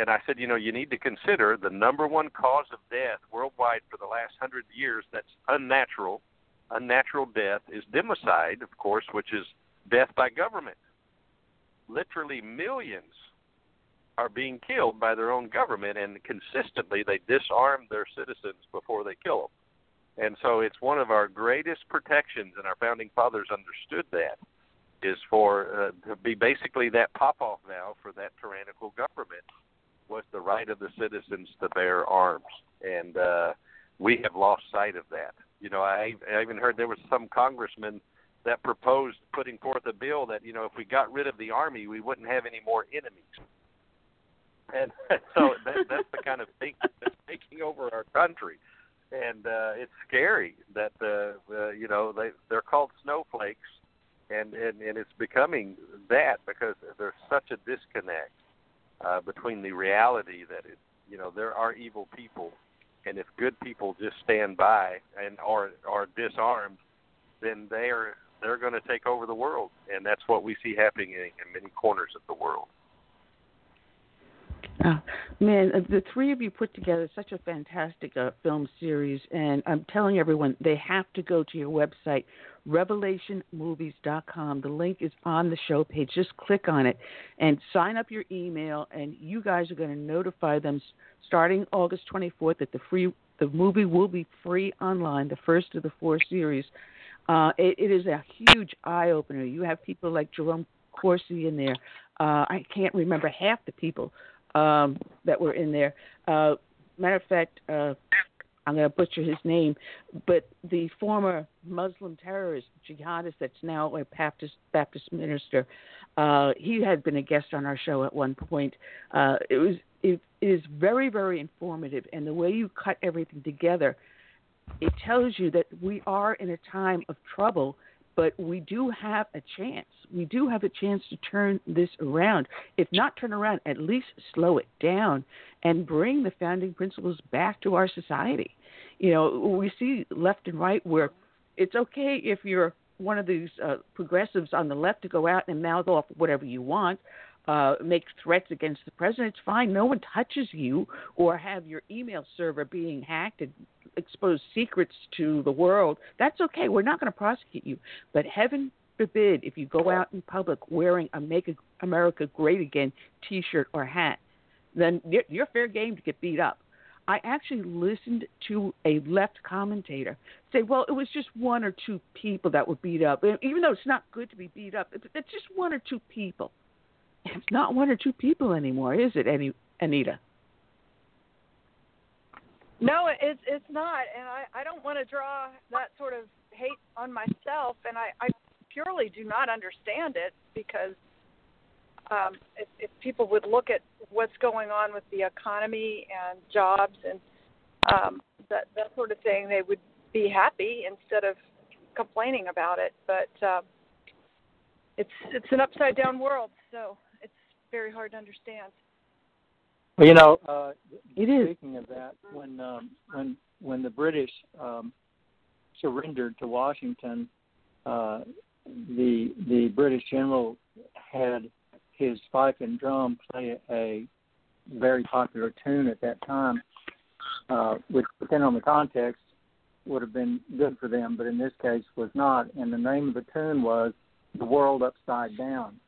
and I said, you know, you need to consider the number one cause of death worldwide for the last hundred years that's unnatural. Unnatural death is democide, of course, which is death by government. Literally millions are being killed by their own government, and consistently they disarm their citizens before they kill them. And so it's one of our greatest protections, and our founding fathers understood that, is for uh, to be basically that pop-off valve for that tyrannical government was the right of the citizens to bear arms, and uh, we have lost sight of that. You know, I, I even heard there was some congressman that proposed putting forth a bill that you know if we got rid of the army, we wouldn't have any more enemies. And *laughs* so that, that's the kind of thing that's taking over our country, and uh, it's scary that uh, uh, you know they they're called snowflakes, and and and it's becoming that because there's such a disconnect uh, between the reality that it, you know there are evil people, and if good people just stand by and are are disarmed, then they are they're going to take over the world, and that's what we see happening in, in many corners of the world. Uh, man, uh, the three of you put together such a fantastic uh, film series, and I'm telling everyone they have to go to your website, revelationmovies.com. The link is on the show page. Just click on it and sign up your email, and you guys are going to notify them starting August 24th that the free the movie will be free online, the first of the four series. Uh, it, it is a huge eye opener. You have people like Jerome Corsi in there. Uh, I can't remember half the people um, that were in there. Uh, matter of fact, uh, I'm going to butcher his name, but the former Muslim terrorist jihadist that's now a Baptist Baptist minister, uh, he had been a guest on our show at one point. Uh, it was it, it is very very informative, and the way you cut everything together, it tells you that we are in a time of trouble but we do have a chance. We do have a chance to turn this around. If not turn around, at least slow it down and bring the founding principles back to our society. You know, we see left and right where it's okay if you're one of these uh, progressives on the left to go out and mouth off whatever you want, uh, make threats against the president. It's fine. No one touches you or have your email server being hacked and expose secrets to the world. That's okay. We're not going to prosecute you. But heaven forbid if you go out in public wearing a Make America Great Again t shirt or hat, then you're fair game to get beat up. I actually listened to a left commentator say, well, it was just one or two people that were beat up. Even though it's not good to be beat up, it's just one or two people. It's not one or two people anymore, is it, Any Anita? No, it's it's not, and I I don't want to draw that sort of hate on myself, and I I purely do not understand it because um, if, if people would look at what's going on with the economy and jobs and um, that that sort of thing, they would be happy instead of complaining about it. But uh, it's it's an upside down world, so very hard to understand. Well, you know, uh, it speaking of that, when um, when when the British um, surrendered to Washington, uh, the the British general had his fife and drum play a very popular tune at that time, uh, which, depending on the context, would have been good for them, but in this case was not. And the name of the tune was "The World Upside Down."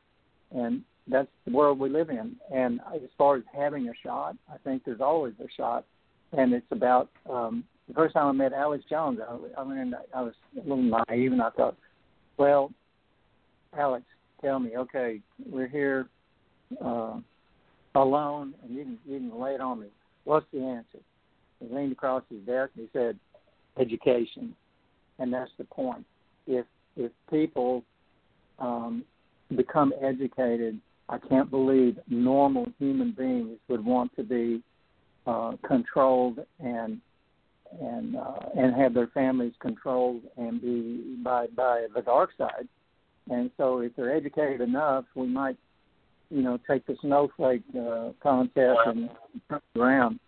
And that's the world we live in. And as far as having a shot, I think there's always a shot. And it's about um, the first time I met Alex Jones. I, I mean, I was a little naive, and I thought, well, Alex, tell me, okay, we're here uh, alone, and you can you can lay it on me. What's the answer? He leaned across his desk and he said, education, and that's the point. If if people um, become educated I can't believe normal human beings would want to be uh, controlled and and uh, and have their families controlled and be by by the dark side. And so, if they're educated enough, we might, you know, take the snowflake uh, concept and turn around.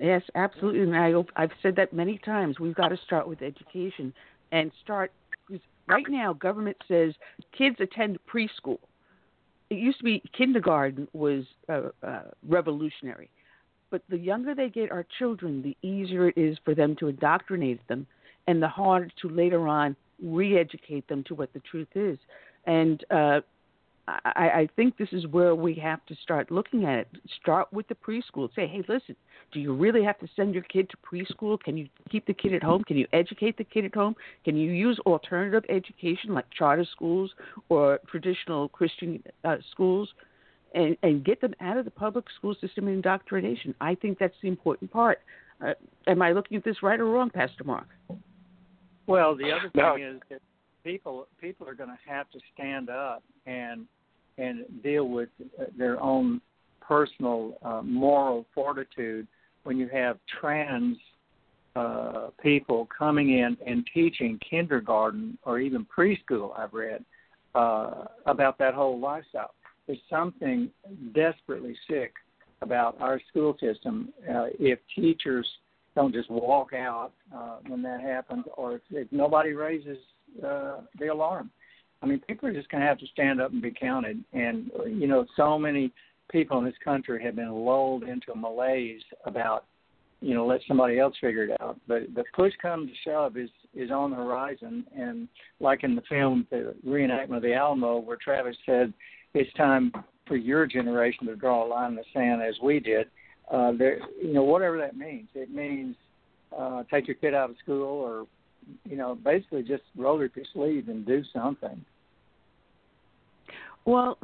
Yes, absolutely. And I, I've said that many times. We've got to start with education and start right now government says kids attend preschool. It used to be kindergarten was uh, uh, revolutionary, but the younger they get our children, the easier it is for them to indoctrinate them, and the harder to later on re-educate them to what the truth is. And uh, I, I think this is where we have to start looking at it. Start with the preschool. Say, hey, listen, do you really have to send your kid to preschool? Can you keep the kid at home? Can you educate the kid at home? Can you use alternative education like charter schools or traditional Christian uh, schools? And, and get them out of the public school system and indoctrination. I think that's the important part. Uh, am I looking at this right or wrong, Pastor Mark? Well, the other thing no. is that people people are going to have to stand up and and deal with uh, their own personal uh, moral fortitude when you have trans uh, people coming in and teaching kindergarten or even preschool, I've read, uh, about that whole lifestyle. There's something desperately sick about our school system uh, if teachers don't just walk out uh, when that happens or if, if nobody raises uh, the alarm I mean, people are just going to have to stand up and be counted. And you know, so many people in this country have been lulled into a malaise about, you know, let somebody else figure it out. But the push comes to shove is is on the horizon. And like in the film, the reenactment of the Alamo, where Travis said, "It's time for your generation to draw a line in the sand as we did." Uh, there, you know, whatever that means. It means uh, take your kid out of school, or you know, basically just roll up your sleeves and do something. Well,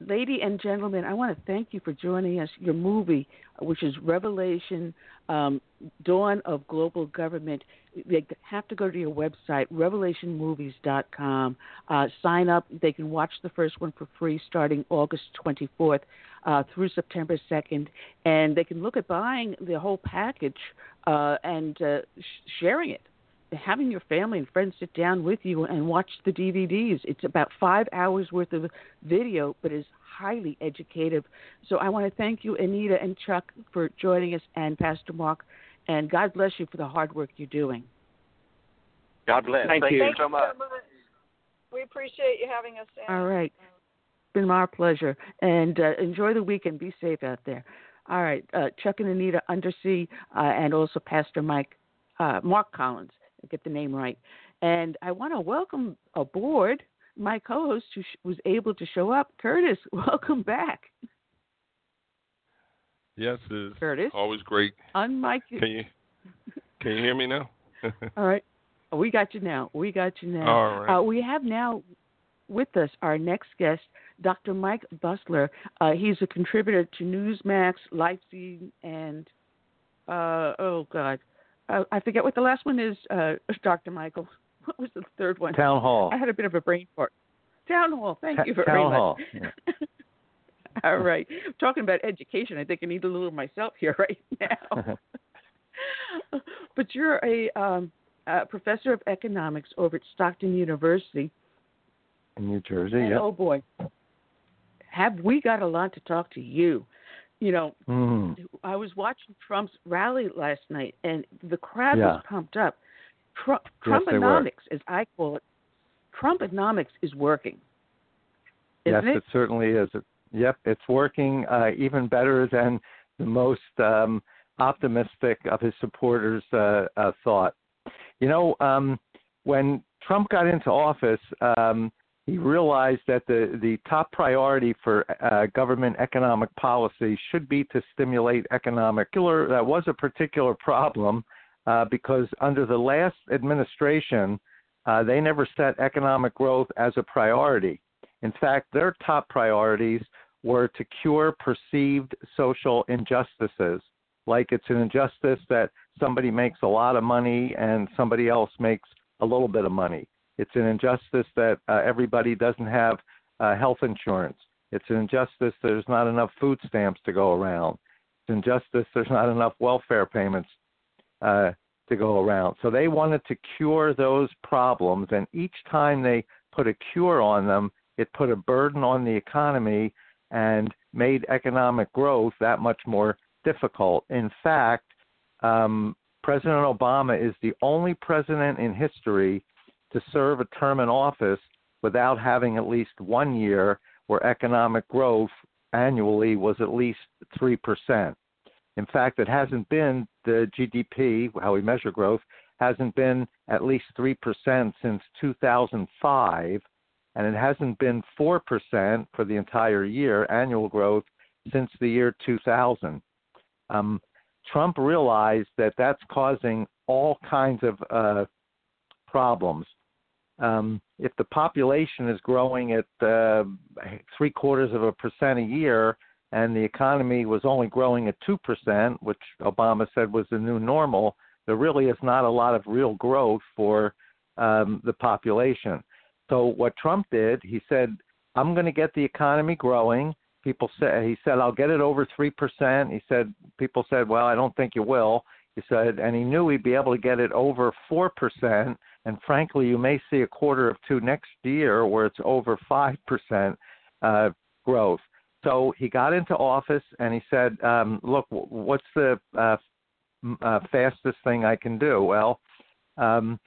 lady and gentlemen, I want to thank you for joining us. Your movie, which is Revelation um, Dawn of Global Government, they have to go to your website, revelationmovies.com. Uh, sign up. They can watch the first one for free starting August 24th uh, through September 2nd. And they can look at buying the whole package uh, and uh, sh- sharing it having your family and friends sit down with you and watch the DVDs. It's about five hours worth of video, but is highly educative. So I want to thank you, Anita and Chuck, for joining us, and Pastor Mark, and God bless you for the hard work you're doing. God bless. Thank Thank, you. you so much. We appreciate you having us. Annie. All right. It's been our pleasure. And uh, enjoy the weekend. Be safe out there. All right. Uh, Chuck and Anita Untersee, uh, and also Pastor Mike, uh, Mark Collins. Get the name right. And I want to welcome aboard my co-host who sh- was able to show up, Curtis. *laughs* Welcome back, Yes, it's Curtis. always great. Unmic. Can you can you hear me now? *laughs* All right. We got you now. We got you now. All right. Uh, we have now with us our next guest, Dr. Mike Busler. Uh, he's a contributor to Newsmax, Lifezette, and uh, oh God, uh, I forget what the last one is. Uh, *laughs* Dr. Michael, what was the third one? Town Hall. I had a bit of a brain fart. Town Hall. Thank Ta- you very Town much. Hall. *laughs* Yeah. All right. Talking about education, I think I need a little myself here *laughs* right now. but you're a, um, a professor of economics over at Stockton University. In New Jersey, yeah. Oh boy, have we got a lot to talk to you? You know, Mhm. I was watching Trump's rally last night, and the crowd Yeah. was pumped up. Trump, Yes. Trumponomics, as I call it, Trumponomics is working. Yes, it? it certainly is. It, yep, it's working uh, even better than the most um, optimistic of his supporters uh, uh, thought. You know, um, when Trump got into office, um, he realized that the, the top priority for uh, government economic policy should be to stimulate economic. That was a particular problem uh, because under the last administration, uh, they never set economic growth as a priority. In fact, their top priorities were to cure perceived social injustices. Like it's an injustice that somebody makes a lot of money and somebody else makes a little bit of money. It's an injustice that uh, everybody doesn't have uh, health insurance. It's an injustice there's not enough food stamps to go around. It's an injustice there's not enough welfare payments uh, to go around. So they wanted to cure those problems, and each time they put a cure on them, it put a burden on the economy and made economic growth that much more difficult. In fact, um, President Obama is the only president in history to serve a term in office without having at least one year where economic growth annually was at least 3%. In fact, it hasn't been the GDP, how we measure growth, hasn't been at least 3% since 2005, and it hasn't been 4% for the entire year, annual growth, since the year 2000. Um, Trump realized that that's causing all kinds of uh, problems. Um, if the population is growing at uh, three quarters of a percent a year, and the economy was only growing at 2%, which Obama said was the new normal, there really is not a lot of real growth for um, the population. So what Trump did, he said, I'm going to get the economy growing. People said, he said, I'll get it over 3%. He said, people said, well, I don't think you will. He said, and he knew he'd be able to get it over 4%. And frankly, you may see a quarter of two next year where it's over 5% uh, growth. So he got into office and he said, um, "Look, what's the uh, uh, fastest thing I can do?" Well, um,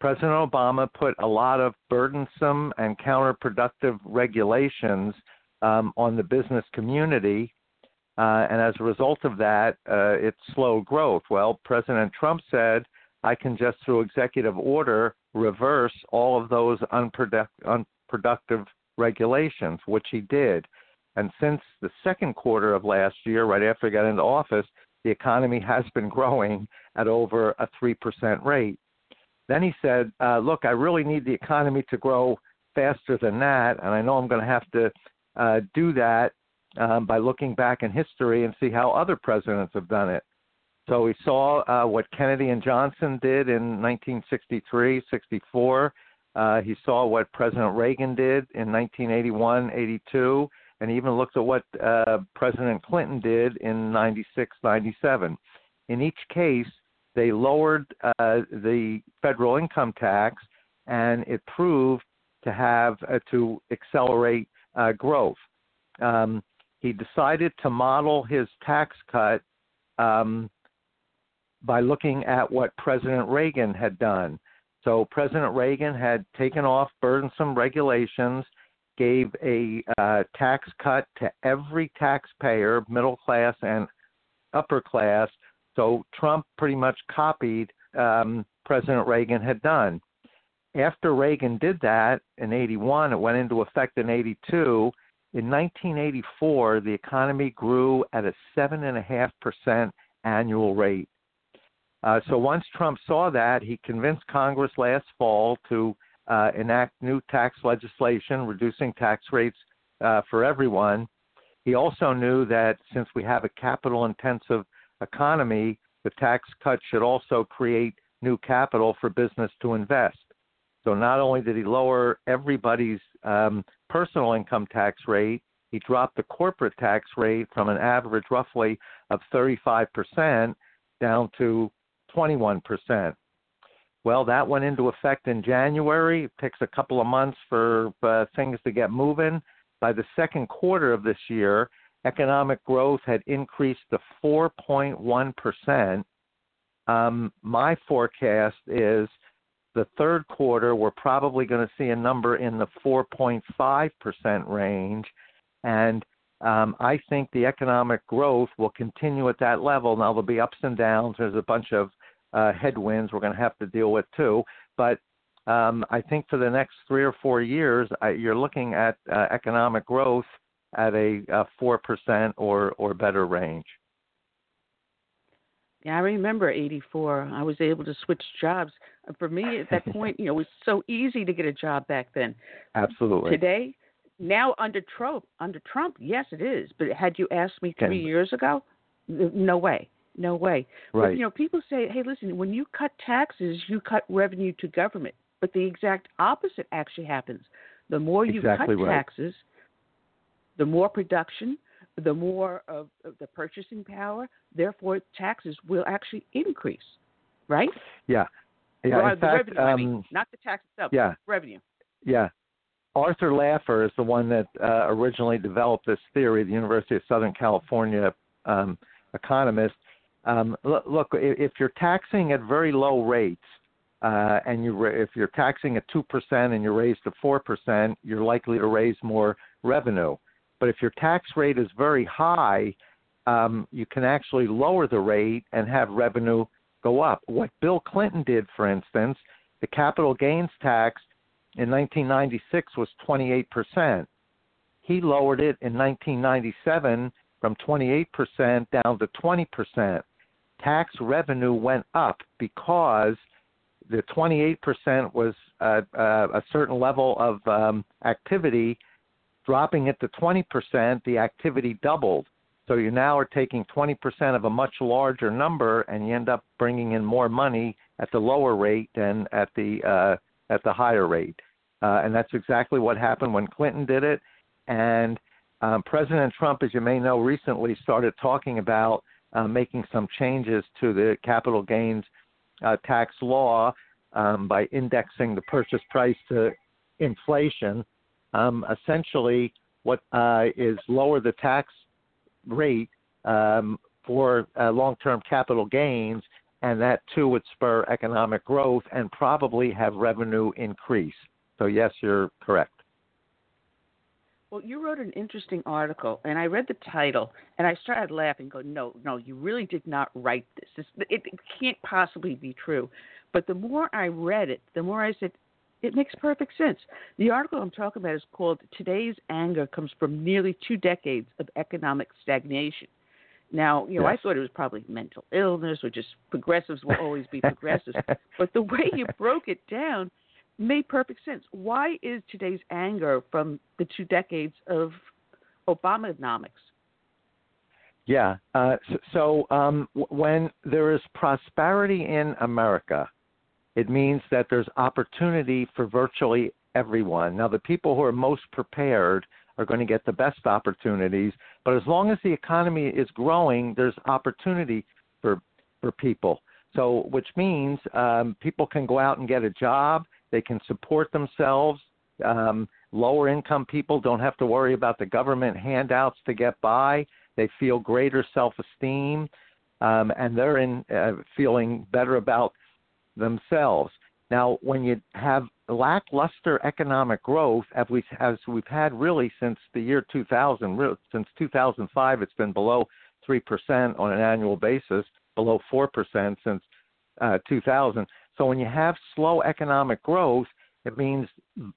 President Obama put a lot of burdensome and counterproductive regulations um, on the business community. Uh, and as a result of that, uh, it slowed growth. Well, President Trump said, I can just through executive order reverse all of those unproductive, unproductive regulations, which he did. And since the second quarter of last year, right after he got into office, the economy has been growing at over a 3% rate. Then he said, uh, Look, I really need the economy to grow faster than that, and I know I'm going to have to uh, do that um, by looking back in history and see how other presidents have done it. So we saw uh, what Kennedy and Johnson did in 1963, 64. Uh, he saw what President Reagan did in 1981, 82, and even looked at what uh, President Clinton did in 96, 97. In each case, they lowered uh, the federal income tax, and it proved to have uh, to accelerate uh, growth. Um, he decided to model his tax cut um, by looking at what President Reagan had done. So President Reagan had taken off burdensome regulations, gave a uh, tax cut to every taxpayer, middle class and upper class. So Trump pretty much copied um, President Reagan had done. After Reagan did that in 81, it went into effect in 82. In 1984, the economy grew at a 7.5% annual rate. Uh, so once Trump saw that, he convinced Congress last fall to uh, enact new tax legislation, reducing tax rates uh, for everyone. He also knew that since we have a capital intensive economy, the tax cut should also create new capital for business to invest. So not only did he lower everybody's um, personal income tax rate, he dropped the corporate tax rate from an average roughly of 35% down to 21%. Well, that went into effect in January. It takes a couple of months for uh, things to get moving. By the second quarter of this year, economic growth had increased to 4.1%. Um, my forecast is the third quarter, we're probably going to see a number in the 4.5% range. And um, I think the economic growth will continue at that level. Now, there'll be ups and downs. There's a bunch of uh, headwinds we're going to have to deal with too. But um, I think for the next three or four years, I, you're looking at uh, economic growth at a four percent or or better range. Yeah, I remember '84. I was able to switch jobs. For me, at that *laughs* point, you know, it was so easy to get a job back then. Absolutely. Today, now under Trump, under Trump, yes, it is. But had you asked me three Can, years ago, no way. No way. Right. But, you know, people say, hey, listen, when you cut taxes, you cut revenue to government. But the exact opposite actually happens. The more you exactly cut right. taxes, the more production, the more of, of, the purchasing power. Therefore, taxes will actually increase, right? Yeah. Yeah. Or in fact, revenue, um, I mean, not the tax itself. Yeah. Revenue. Yeah. Arthur Laffer is the one that uh, originally developed this theory, the University of Southern California um, economist. Um, look, if you're taxing at very low rates, uh, and you if you're taxing at two percent and you raise to four percent, you're likely to raise more revenue. But if your tax rate is very high, um, you can actually lower the rate and have revenue go up. What Bill Clinton did, for instance, the capital gains tax in 1996 was 28 percent. He lowered it in 1997 from 28 percent down to 20 percent tax revenue went up because the 28% was uh, uh, a certain level of um, activity. Dropping it to 20%, the activity doubled. So you now are taking 20% of a much larger number, and you end up bringing in more money at the lower rate than at the uh, at the higher rate. Uh, and that's exactly what happened when Clinton did it. And um, President Trump, as you may know, recently started talking about uh, making some changes to the capital gains uh, tax law um, by indexing the purchase price to inflation. Um, essentially, what uh, is lower the tax rate um, for uh, long-term capital gains and that too would spur economic growth and probably have revenue increase. So, yes, you're correct. Well, you wrote an interesting article, and I read the title, and I started laughing, Go, "No, no, you really did not write this. this it, it can't possibly be true." But the more I read it, the more I said, "It makes perfect sense." The article I'm talking about is called "Today's Anger Comes from Nearly Two Decades of Economic Stagnation." Now, you know, yes. I thought it was probably mental illness or just progressives will always be progressives. but the way you broke it down made perfect sense. Why is today's anger from the two decades of Obamanomics? Yeah. Uh, so, so um, when there is prosperity in America, it means that there's opportunity for virtually everyone. Now, the people who are most prepared are going to get the best opportunities, but as long as the economy is growing, there's opportunity for for people. So, which means um, people can go out and get a job. They can support themselves. Um, lower income people don't have to worry about the government handouts to get by. They feel greater self esteem, um, and they're in uh, feeling better about themselves. Now, when you have lackluster economic growth, as, we, as we've had really since the year 2000, since 2005, it's been below 3% on an annual basis, below 4% since uh, 2000. So when you have slow economic growth, it means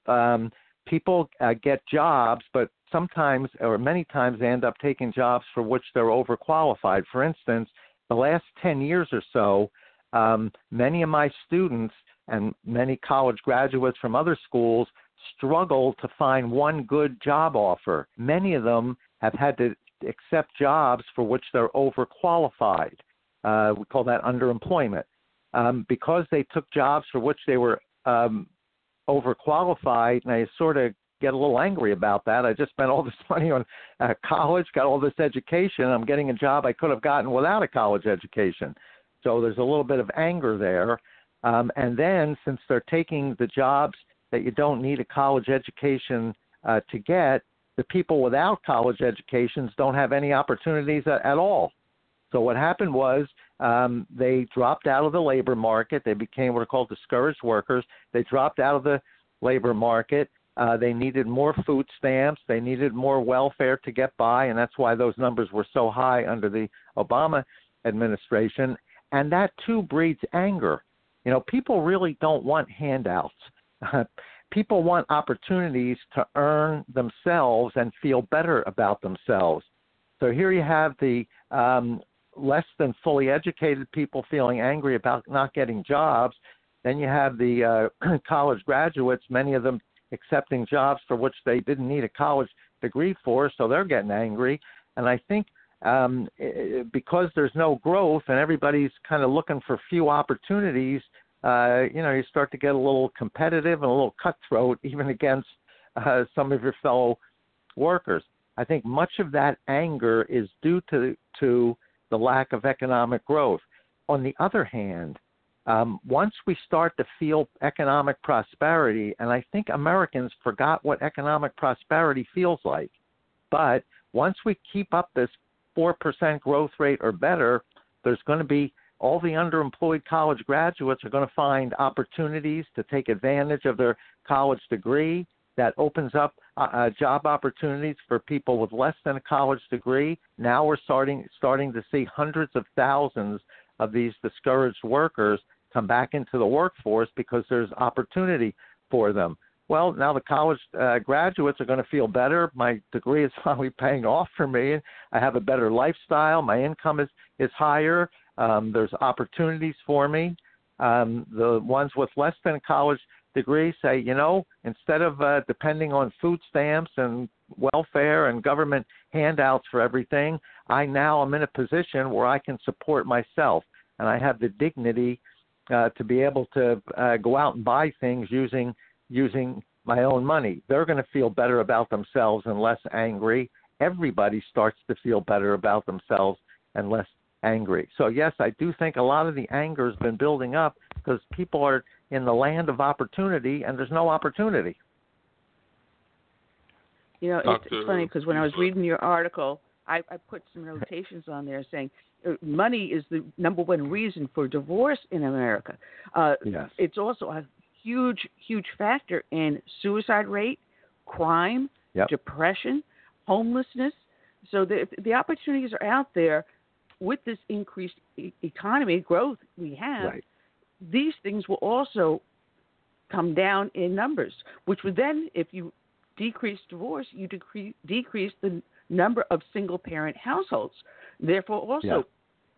um, people uh, get jobs, but sometimes or many times they end up taking jobs for which they're overqualified. For instance, the last 10 years or so, um, many of my students and many college graduates from other schools struggle to find one good job offer. Many of them have had to accept jobs for which they're overqualified. Uh, we call that underemployment. Um, because they took jobs for which they were um, overqualified, and I sort of get a little angry about that. I just spent all this *laughs* money on uh, college, got all this education. I'm getting a job I could have gotten without a college education. So there's a little bit of anger there. Um, and then, since they're taking the jobs that you don't need a college education uh, to get, the people without college educations don't have any opportunities at, at all. So what happened was um, they dropped out of the labor market. They became what are called discouraged workers. They dropped out of the labor market. Uh, they needed more food stamps. They needed more welfare to get by, and that's why those numbers were so high under the Obama administration. And that too breeds anger. You know, people really don't want handouts. *laughs* people want opportunities to earn themselves and feel better about themselves. So here you have the um, less than fully educated people feeling angry about not getting jobs. Then you have the uh, *clears throat* college graduates, many of them accepting jobs for which they didn't need a college degree for, so they're getting angry. And I think um, because there's no growth and everybody's kind of looking for few opportunities, uh, you know, you start to get a little competitive and a little cutthroat *laughs* even against uh, some of your fellow workers. I think much of that anger is due to to the lack of economic growth. On the other hand, um, once we start to feel economic prosperity, and I think Americans forgot what economic prosperity feels like, but once we keep up this 4% growth rate or better, there's going to be all the underemployed college graduates are going to find opportunities to take advantage of their college degree. That opens up uh, uh, job opportunities for people with less than a college degree. Now we're starting starting to see hundreds of thousands of these discouraged workers come back into the workforce because there's opportunity for them. Well, now the college uh, graduates are going to feel better. My degree is *laughs* finally paying off for me. I have a better lifestyle. My income is is higher. Um, there's opportunities for me. Um, the ones with less than college degree say, you know, instead of uh, depending on food stamps and welfare and government handouts for everything, I now am in a position where I can support myself and I have the dignity uh, to be able to uh, go out and buy things using using my own money. They're going to feel better about themselves and less angry. Everybody starts to feel better about themselves and less angry. So yes, I do think a lot of the anger has been building up because people are in the land of opportunity and there's no opportunity. You know, it's, it's funny because when I was reading your article, I, I put some notations on there saying uh, money is the number one reason for divorce in America. Uh, Yes. It's also a huge, huge factor in suicide rate, crime, Yep. depression, homelessness. So the the opportunities are out there with this increased e- economy growth we have. Right. These things will also come down in numbers, which would then, if you decrease divorce, you decrease decrease the number of single parent households. Therefore, also Yeah.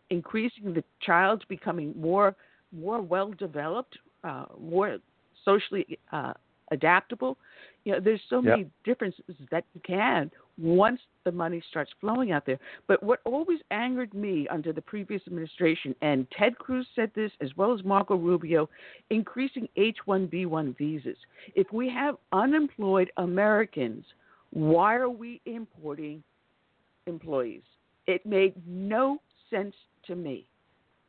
increasing the child becoming more more well developed, uh, more socially uh, adaptable. You know, there's so Yep. many differences that you can once the money starts flowing out there. But what always angered me under the previous administration, and Ted Cruz said this as well as Marco Rubio, increasing H-1B1 visas. If we have unemployed Americans, why are we importing employees? It made no sense to me.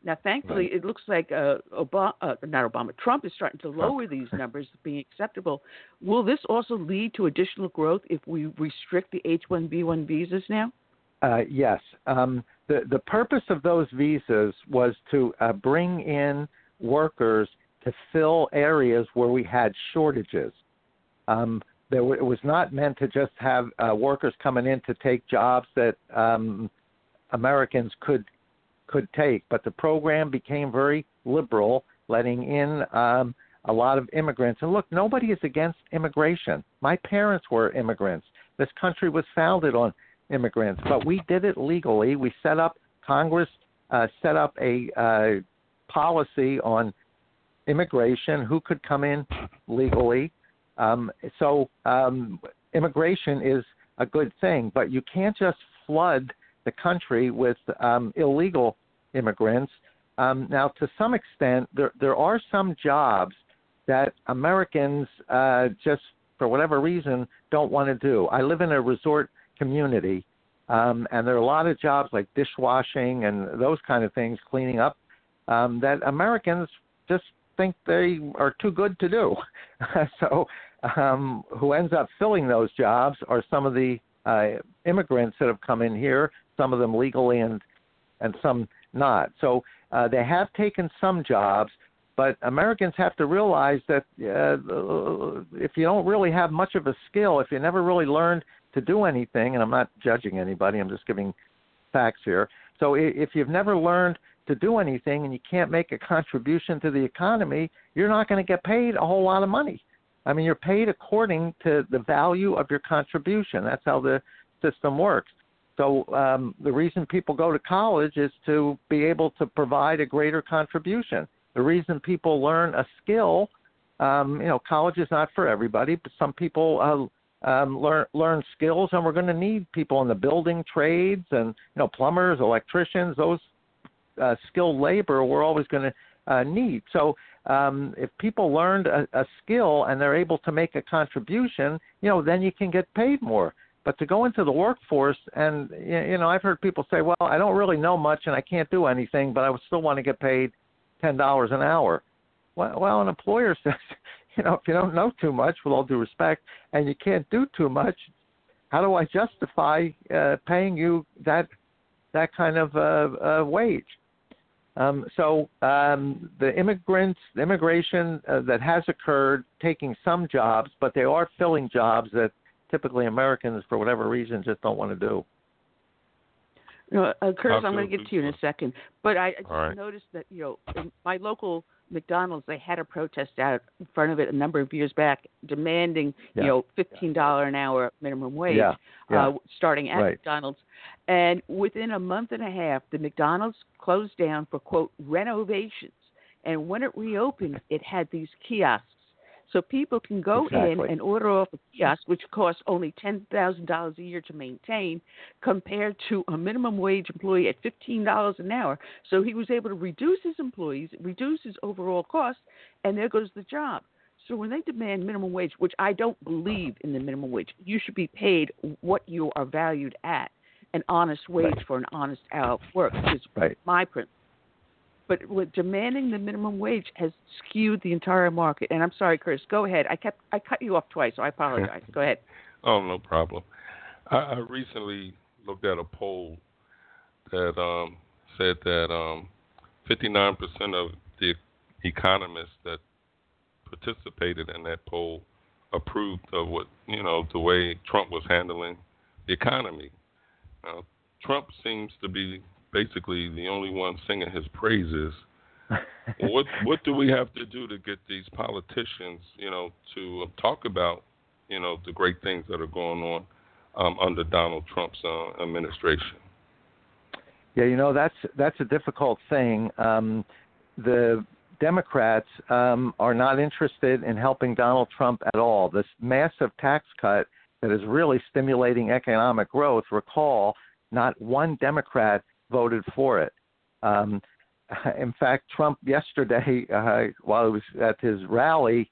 Now, thankfully, Right. it looks like uh, Obama, uh, not Obama, Trump is starting to lower these numbers, being acceptable. Will this also lead to additional growth if we restrict the H-1B1 visas now? Uh, yes. Um, the the purpose of those visas was to uh, bring in workers to fill areas where we had shortages. Um, there were, it was not meant to just have uh, workers coming in to take jobs that um, Americans could could take, but the program became very liberal, letting in um, a lot of immigrants. And look, nobody is against immigration. My parents were immigrants. This country was founded on immigrants, but we did it legally. We set up Congress uh, set up a uh, policy on immigration, who could come in legally. Um, so um, immigration is a good thing, but you can't just flood the country with um, illegal immigrants. Um, now, to some extent, there there are some jobs that Americans uh, just for whatever reason don't want to do. I live in a resort community, um, and there are a lot of jobs like dishwashing and those kind of things, cleaning up, um, that Americans just think they are too good to do. *laughs* so, um, who ends up filling those jobs are some of the uh, immigrants that have come in here, some of them legally and and some not. So uh, they have taken some jobs, but Americans have to realize that uh, if you don't really have much of a skill, if you never really learned to do anything, and I'm not judging anybody, I'm just giving facts here. So if you've never learned to do anything and you can't make a contribution to the economy, you're not going to get paid a whole lot of money. I mean, you're paid according to the value of your contribution. That's how the system works. So um, the reason people go to college is to be able to provide a greater contribution. The reason people learn a skill, um, you know, college is not for everybody, but some people uh, um, learn learn skills, and we're going to need people in the building trades and you know plumbers, electricians, those uh, skilled labor we're always going to uh, need. So um, if people learned a, a skill and they're able to make a contribution, you know, then you can get paid more. But to go into the workforce and you know, I've heard people say, "Well, I don't really know much and I can't do anything, but I would still want to get paid ten dollars an hour." Well, an employer *laughs* says, you know, if you don't know too much, with all due respect, and you can't do too much, how do I justify uh, paying you that that kind of uh, uh, wage? Um, so um, the immigrants, the immigration uh, that has occurred, taking some jobs, but they are filling jobs that typically Americans, for whatever reason, just don't want to do. You know, uh, Curtis, I'm going to to get to you in a second, but I I just All right. noticed that you know in my local McDonald's they had a protest out in front of it a number of years back, demanding Yeah. you know fifteen dollar an hour minimum wage, Yeah, yeah. Uh, starting at Right. McDonald's, and within a month and a half, the McDonald's closed down for quote renovations, and when it reopened, it had these kiosks. So people can go in and order off a kiosk, which costs only ten thousand dollars a year to maintain, compared to a minimum wage employee at fifteen dollars an hour. So he was able to reduce his employees, reduce his overall cost, and there goes the job. So when they demand minimum wage, which I don't believe in the minimum wage, you should be paid what you are valued at, an honest wage Right. for an honest hour of work is Right. my principle. But with demanding the minimum wage has skewed the entire market. And I'm sorry, Chris, go ahead. I kept I cut you off twice, so I apologize. *laughs* go ahead. Oh, no problem. I, I recently looked at a poll that um, said that um, 59% of the economists that participated in that poll approved of what you know the way Trump was handling the economy. Now, Trump seems to be basically the only one singing his praises. *laughs* what what do we have to do to get these politicians, you know, to talk about, you know, the great things that are going on um, under Donald Trump's uh, administration? Yeah, you know that's that's a difficult thing. Um, the Democrats um, are not interested in helping Donald Trump at all. This massive tax cut that is really stimulating economic growth. Recall, not one Democrat voted for it. Um, *laughs* in fact, Trump yesterday, *laughs* uh, while he was at his rally,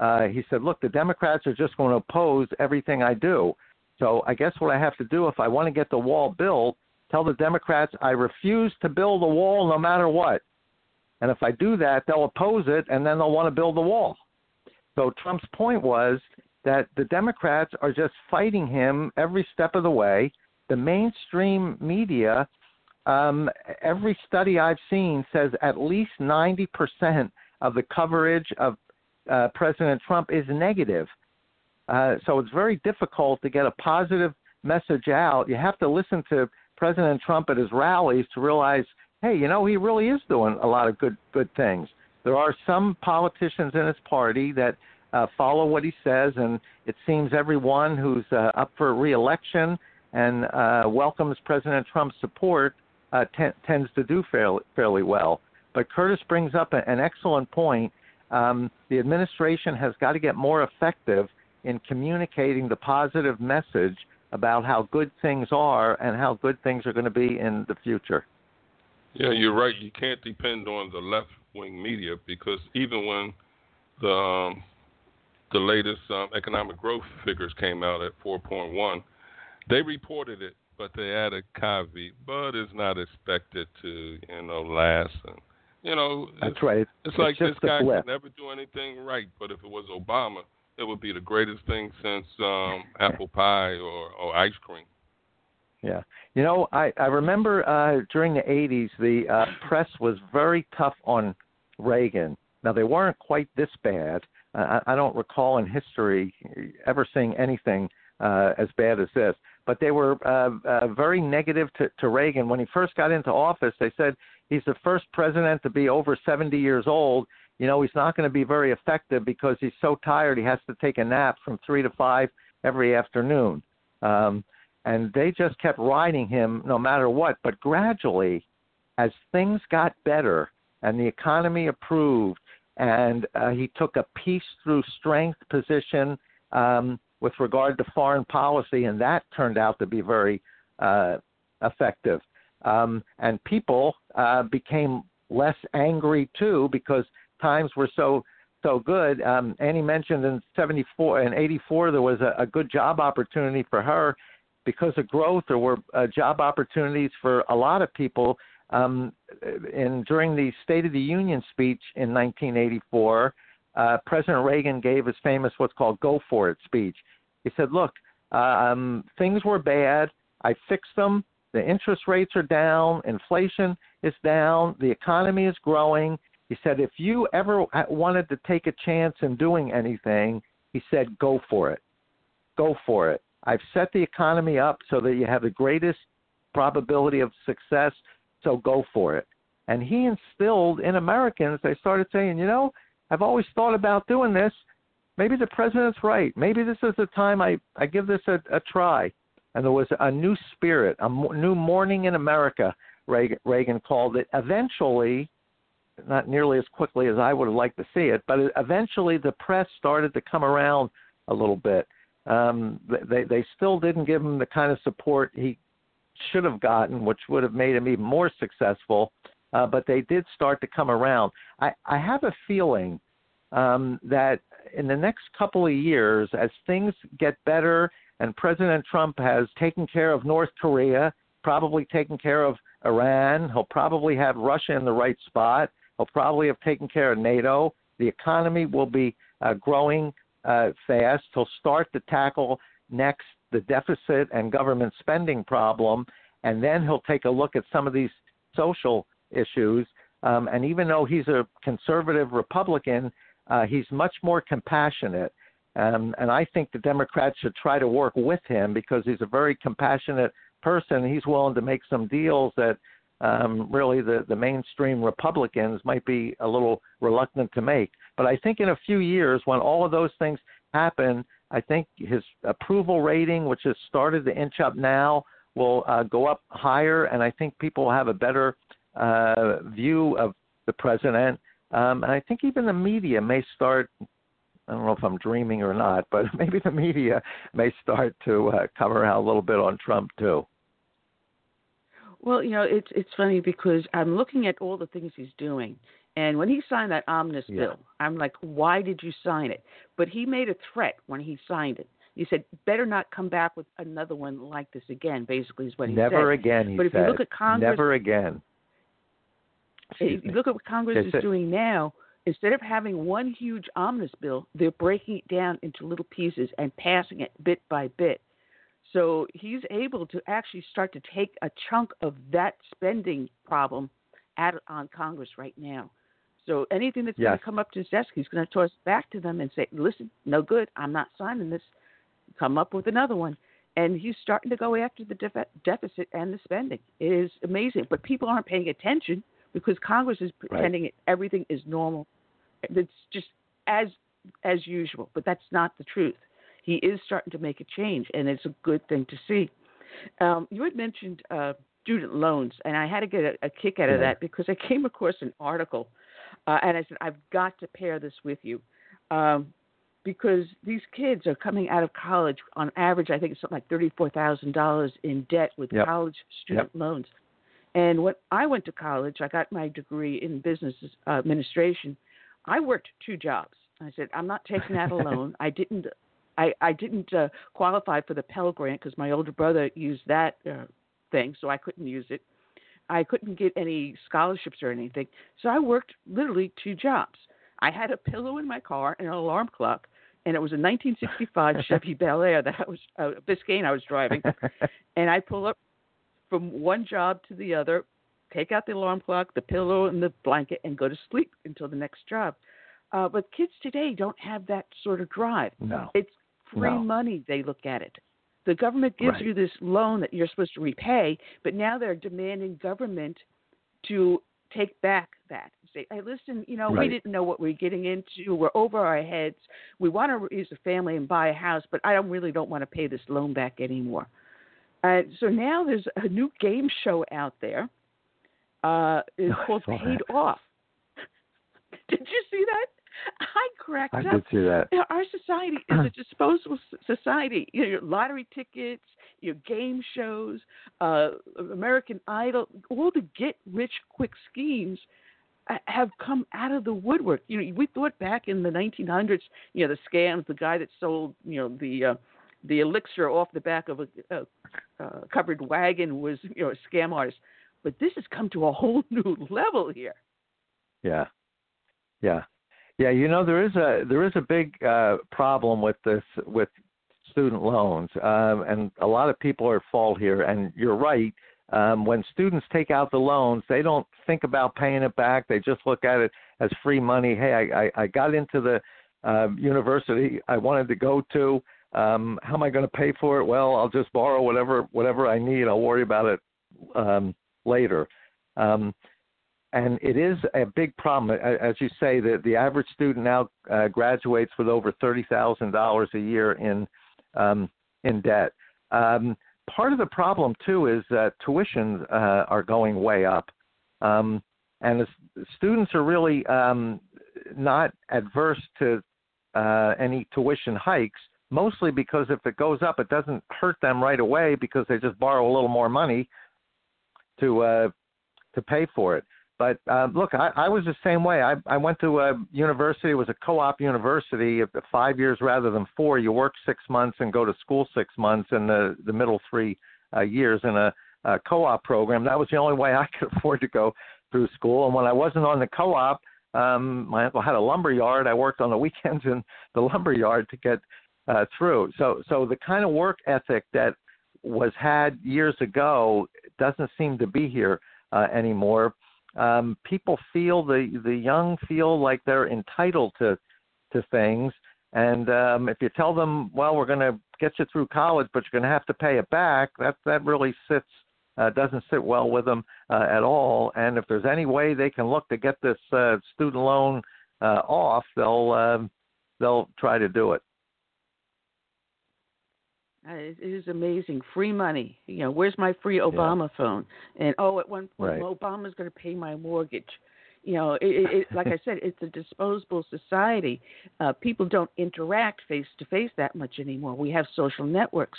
uh, he said, "Look, the Democrats are just going to oppose everything I do. So I guess what I have to do if I want to get the wall built, tell the Democrats I refuse to build a wall no matter what. And if I do that, they'll oppose it, and then they'll want to build the wall." So Trump's point was that the Democrats are just fighting him every step of the way. The mainstream media um, every study I've seen says at least 90% of the coverage of uh, President Trump is negative. Uh, so it's very difficult to get a positive message out. You have to listen to President Trump at his rallies to realize, hey, you know, he really is doing a lot of good good things. There are some politicians in his party that uh, follow what he says, and it seems everyone who's uh, up for reelection and uh, welcomes President Trump's support uh, t- tends to do fairly, fairly well. But Curtis brings up a, an excellent point. Um, the administration has got to get more effective in communicating the positive message about how good things are and how good things are going to be in the future. Yeah, you're right. You can't depend on the left wing media because even when the um, the latest um, economic growth figures came out at 4.1, they reported it but they add a caveat, but it's not expected to, you know, last. And you know, that's right. It's, it's like this guy could never do anything right, but if it was Obama, it would be the greatest thing since um *laughs* apple pie or, or ice cream. Yeah, you know, I I remember uh during the '80s, the uh, press was very tough on Reagan. Now they weren't quite this bad. Uh, I, I don't recall in history ever seeing anything uh, as bad as this but they were uh, uh, very negative to, to Reagan. When he first got into office, they said he's the first president to be over 70 years old. You know, he's not going to be very effective because he's so tired he has to take a nap from three to five every afternoon. Um, and they just kept riding him no matter what. But gradually, as things got better and the economy improved, and uh, he took a peace through strength position, um, with regard to foreign policy, and that turned out to be very uh, effective. Um, and people uh, became less angry too because times were so so good. Um, Annie mentioned in '74 and '84 there was a, a good job opportunity for her because of growth. There were uh, job opportunities for a lot of people. Um, and during the State of the Union speech in 1984, uh, President Reagan gave his famous what's called "Go for It" speech. He said, "Look, um, things were bad. I fixed them. The interest rates are down. Inflation is down. The economy is growing." He said, "If you ever wanted to take a chance in doing anything, he said, go for it. Go for it. I've set the economy up so that you have the greatest probability of success. So go for it." And he instilled in Americans. They started saying, "You know." I've always thought about doing this maybe the president's right. Maybe this is the time I, I give this a, a try. And there was a new spirit, a new morning in America, Reagan, Reagan called it. Eventually, not nearly as quickly as I would have liked to see it, but eventually the press started to come around a little bit. Um, they they still didn't give him the kind of support he should have gotten, which would have made him even more successful. Uh, but they did start to come around. I, I have a feeling um, that in the next couple of years, as things get better and President Trump has taken care of North Korea, probably taken care of Iran, he'll probably have Russia in the right spot, he'll probably have taken care of NATO. The economy will be uh, growing uh, fast. He'll start to tackle next the deficit and government spending problem, and then he'll take a look at some of these social issues. Um, and even though he's a conservative Republican, uh, he's much more compassionate. Um, and I think the Democrats should try to work with him because he's a very compassionate person. He's willing to make some deals that um, really the, the mainstream Republicans might be a little reluctant to make. But I think in a few years, when all of those things happen, I think his approval rating, which has started to inch up now, will uh, go up higher, and I think people will have a better uh, view of the president. Um, and I think even the media may start. I don't know if I'm dreaming or not, but *laughs* maybe the media may start to uh, cover out a little bit on Trump too. Well, you know, it's it's funny because I'm looking at all the things he's doing, and when he signed that omnibus Yeah. bill, I'm like, why did you sign it? But he made a threat when he signed it. He said, better not come back with another one like this again. Basically, is what he Never said. Never again, he but if said. you look at Congress, Never again. Excuse you me. look at what Congress Yes, is sir. doing now, instead of having one huge omnibus bill, they're breaking it down into little pieces and passing it bit by bit. So he's able to actually start to take a chunk of that spending problem out on Congress right now. So anything that's going to come up to his desk, he's going to toss back to them and say, "Listen, no good. I'm not signing this. Come up with another one." And he's starting to go after the defi- deficit and the spending. It is amazing, but people aren't paying attention because Congress is pretending it, everything is normal. It's just as as usual, but that's not the truth. He is starting to make a change, and it's a good thing to see. Um, you had mentioned uh, student loans, and I had to get a, a kick out of that because I came across an article, uh, and I said I've got to pair this with you. Um, because these kids are coming out of college on average, I think it's something like thirty-four thousand dollars in debt with Yep. college student loans. And when I went to college, I got my degree in business uh, administration. I worked two jobs. I said, I'm not taking that *laughs* alone. I didn't. I, I didn't uh, qualify for the Pell Grant because my older brother used that uh, thing, so I couldn't use it. I couldn't get any scholarships or anything, so I worked literally two jobs. I had a pillow in my car and an alarm clock, and it was a 1965 *laughs* Chevy Bel Air that I was uh, Biscayne I was driving, *laughs* and I pull up from one job to the other, take out the alarm clock, the pillow, and the blanket, and go to sleep until the next job. Uh, but kids today don't have that sort of drive. No. It's free No. money. They look at it. The government gives Right. you this loan that you're supposed to repay, but now they're demanding government to take back that. Say, hey, listen, you know, we didn't know what we are getting into. We're over our heads. We want to raise a family and buy a house, but I don't really don't want to pay this loan back anymore. Uh, so now there's a new game show out there. Uh, it's *laughs* I called Paid that. Off. *laughs* Did you see that? I cracked I up. did see that. Our society is a *clears throat* disposable society. You know, your lottery tickets, your game shows, uh, American Idol, all the get-rich-quick schemes uh, have come out of the woodwork. You know, we thought back in the 1900s, you know, the scams, the guy that sold, you know, the uh, the elixir off the back of a, a uh, covered wagon was, you know, a scam artist. But this has come to a whole *laughs* new level here. Yeah, yeah, yeah. You know, there is a there is a big uh, problem with this with student loans, um, and a lot of people are at fault here. And you're right. Um, when students take out the loans, they don't think about paying it back. They just look at it as free money. Hey, I, I, I got into the uh, university I wanted to go to. Um, how am I going to pay for it? Well, I'll just borrow whatever whatever I need. I'll worry about it um, later. Um, and it is a big problem, as you say. that the average student now uh, graduates with over thirty thousand dollars a year in um, in debt. Um, part of the problem too is that tuitions uh, are going way up, um, and the students are really um, not adverse to uh, any tuition hikes. Mostly because if it goes up, it doesn't hurt them right away because they just borrow a little more money to uh, to pay for it. But uh, look, I, I was the same way. I, I went to a university. It was a co-op university. Five years rather than four. You work six months and go to school six months, and the the middle three uh, years in a, a co-op program. That was the only way *laughs* I could afford to go through school. And when I wasn't on the co-op, um, my uncle had a lumber yard. I worked on the weekends in the lumber yard to get uh, through. So so the kind of work ethic that was had years ago doesn't seem to be here uh, anymore. Um, people feel the the young feel like they're entitled to to things, and um, if you tell them, well, we're going to get you through college, but you're going to have to pay it back, that that really sits uh, doesn't sit well with them uh, at all. And if there's any way they can look to get this uh, student loan uh, off, they'll um, they'll try to do it. Uh, it is amazing. Free money. You know, where's my free Obama yeah. phone? And oh, at one point, right. Obama's going to pay my mortgage. You know, it, it, like I *laughs* said, it's a disposable society. Uh, people don't interact face to face that much anymore. We have social networks,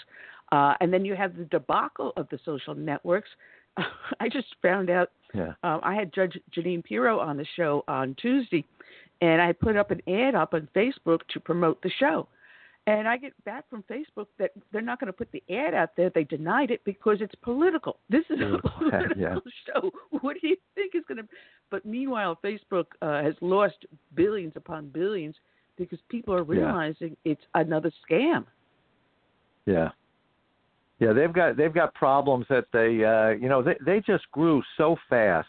uh, and then you have the debacle of the social networks. *laughs* I just found out. Yeah. Um, I had Judge Jeanine Pirro on the show on Tuesday, and I put up an ad up on Facebook to promote the show. And I get back from Facebook that they're not going to put the ad out there. They denied it because it's political. This is a *laughs* political yeah. *laughs* show. What do you think is going to? But meanwhile, Facebook uh, has lost billions upon billions because people are realizing yeah. it's another scam. Yeah. Yeah, they've got they've got problems that they uh you know they they just grew so fast.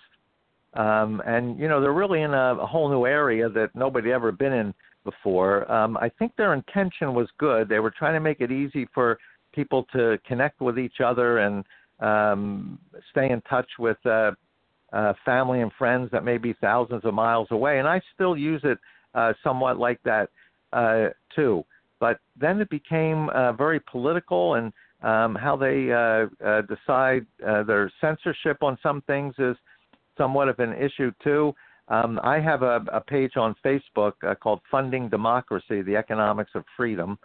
Um and you know they're really in a, a whole new area that nobody ever been in before. Um, I think their intention was good. They were trying to make it easy for people to connect with each other and um, stay in touch with uh, uh, family and friends that may be thousands of miles away. And I still use it uh, somewhat like that uh, too. But then it became uh, very political, and um, how they uh, uh, decide uh, their censorship on some things is somewhat of an issue too. Um, I have a, a page on Facebook uh, called Funding Democracy: The Economics of Freedom.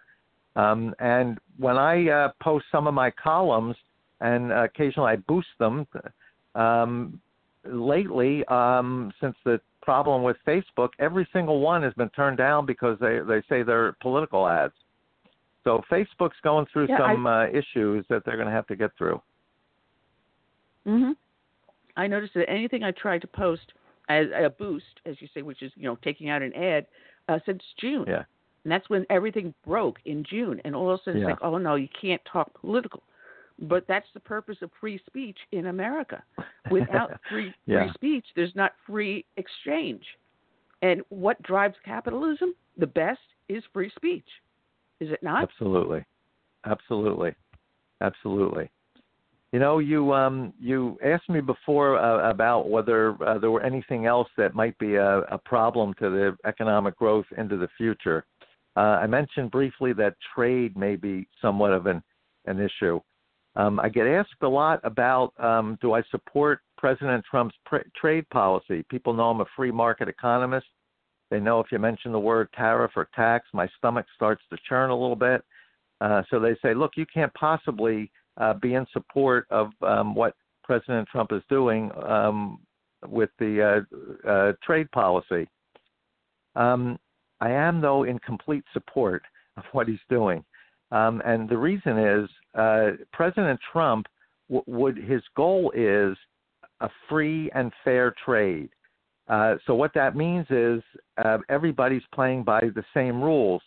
Um, and when I uh, post some of my columns, and occasionally I boost them, um, lately, um, since the problem with Facebook, every single one has been turned down because they they say they're political ads. So Facebook's going through yeah, some I, uh, issues that they're going to have to get through. Mhm. I noticed that anything I tried to post as a boost, as you say, which is you know taking out an ad uh, since June. Yeah. And that's when everything broke in June, and all of a sudden yeah. it's like, oh no, you can't talk political. But that's the purpose of free speech in America. Without *laughs* free yeah. free speech, there's not free exchange. And what drives capitalism? The best is free speech. Is it not? Absolutely, absolutely, absolutely. You know, you um, you asked me before uh, about whether uh, there were anything else that might be a, a problem to the economic growth into the future. Uh, I mentioned briefly that trade may be somewhat of an an issue. Um, I get asked a lot about um, do I support President Trump's pr- trade policy? People know I'm a free market economist. They know if you mention the word tariff or tax, my stomach starts to churn a little bit. Uh, so they say, look, you can't possibly uh, be in support of um, what President Trump is doing um, with the uh, uh, trade policy. Um, I am, though, in complete support of what he's doing. Um, and the reason is uh, President Trump w- would his goal is a free and fair trade. Uh, so what that means is uh, everybody's playing by the same rules.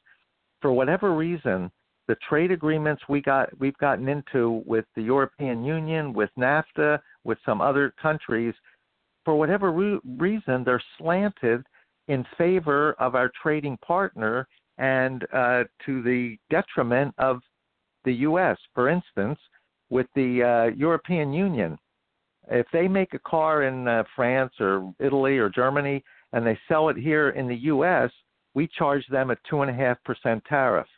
For whatever reason, the trade agreements we got we've gotten into with the European Union, with NAFTA, with some other countries, for whatever re- reason, they're slanted in favor of our trading partner and uh, to the detriment of the U.S. For instance, with the uh, European Union, if they make a car in uh, France or Italy or Germany and they sell it here in the U.S., we charge them a two and a half percent tariff.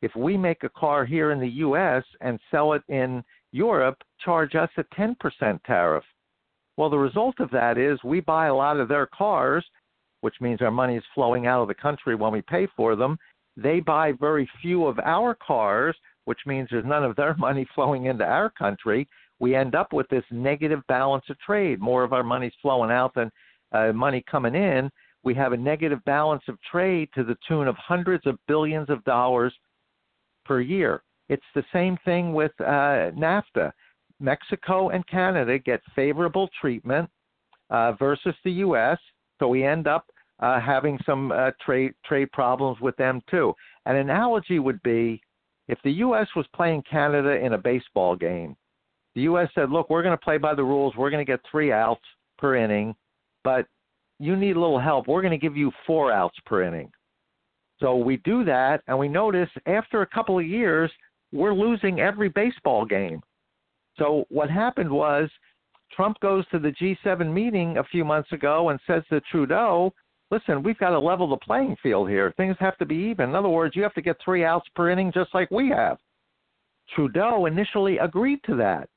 If we make a car here in the U.S. and sell it in Europe, charge us a 10% tariff. Well, the result of that is we buy a lot of their cars, which means our money is flowing out of the country when we pay for them. They buy very few of our cars, which means there's none of their *laughs* money flowing into our country. We end up with this negative balance of trade. More of our money's flowing out than uh, money coming in. We have a negative balance of trade to the tune of hundreds of billions of dollars per year. It's the same thing with uh, NAFTA. Mexico and Canada get favorable treatment uh, versus the U.S., so we end up uh, having some uh, trade trade problems with them too. An analogy would be if the U.S. was playing Canada in a baseball game. The U.S. said, "Look, we're going to play by the rules. We're going to get three outs per inning, but you need a little help. We're going to give you four outs per inning." So we do that, and we notice after a couple of years, we're losing every baseball game. So what happened was Trump goes to the G7 meeting a few months ago and says to Trudeau, listen, we've got to level the playing field here. Things have to be even. In other words, you have to get three outs per inning just like we have. Trudeau initially agreed to that.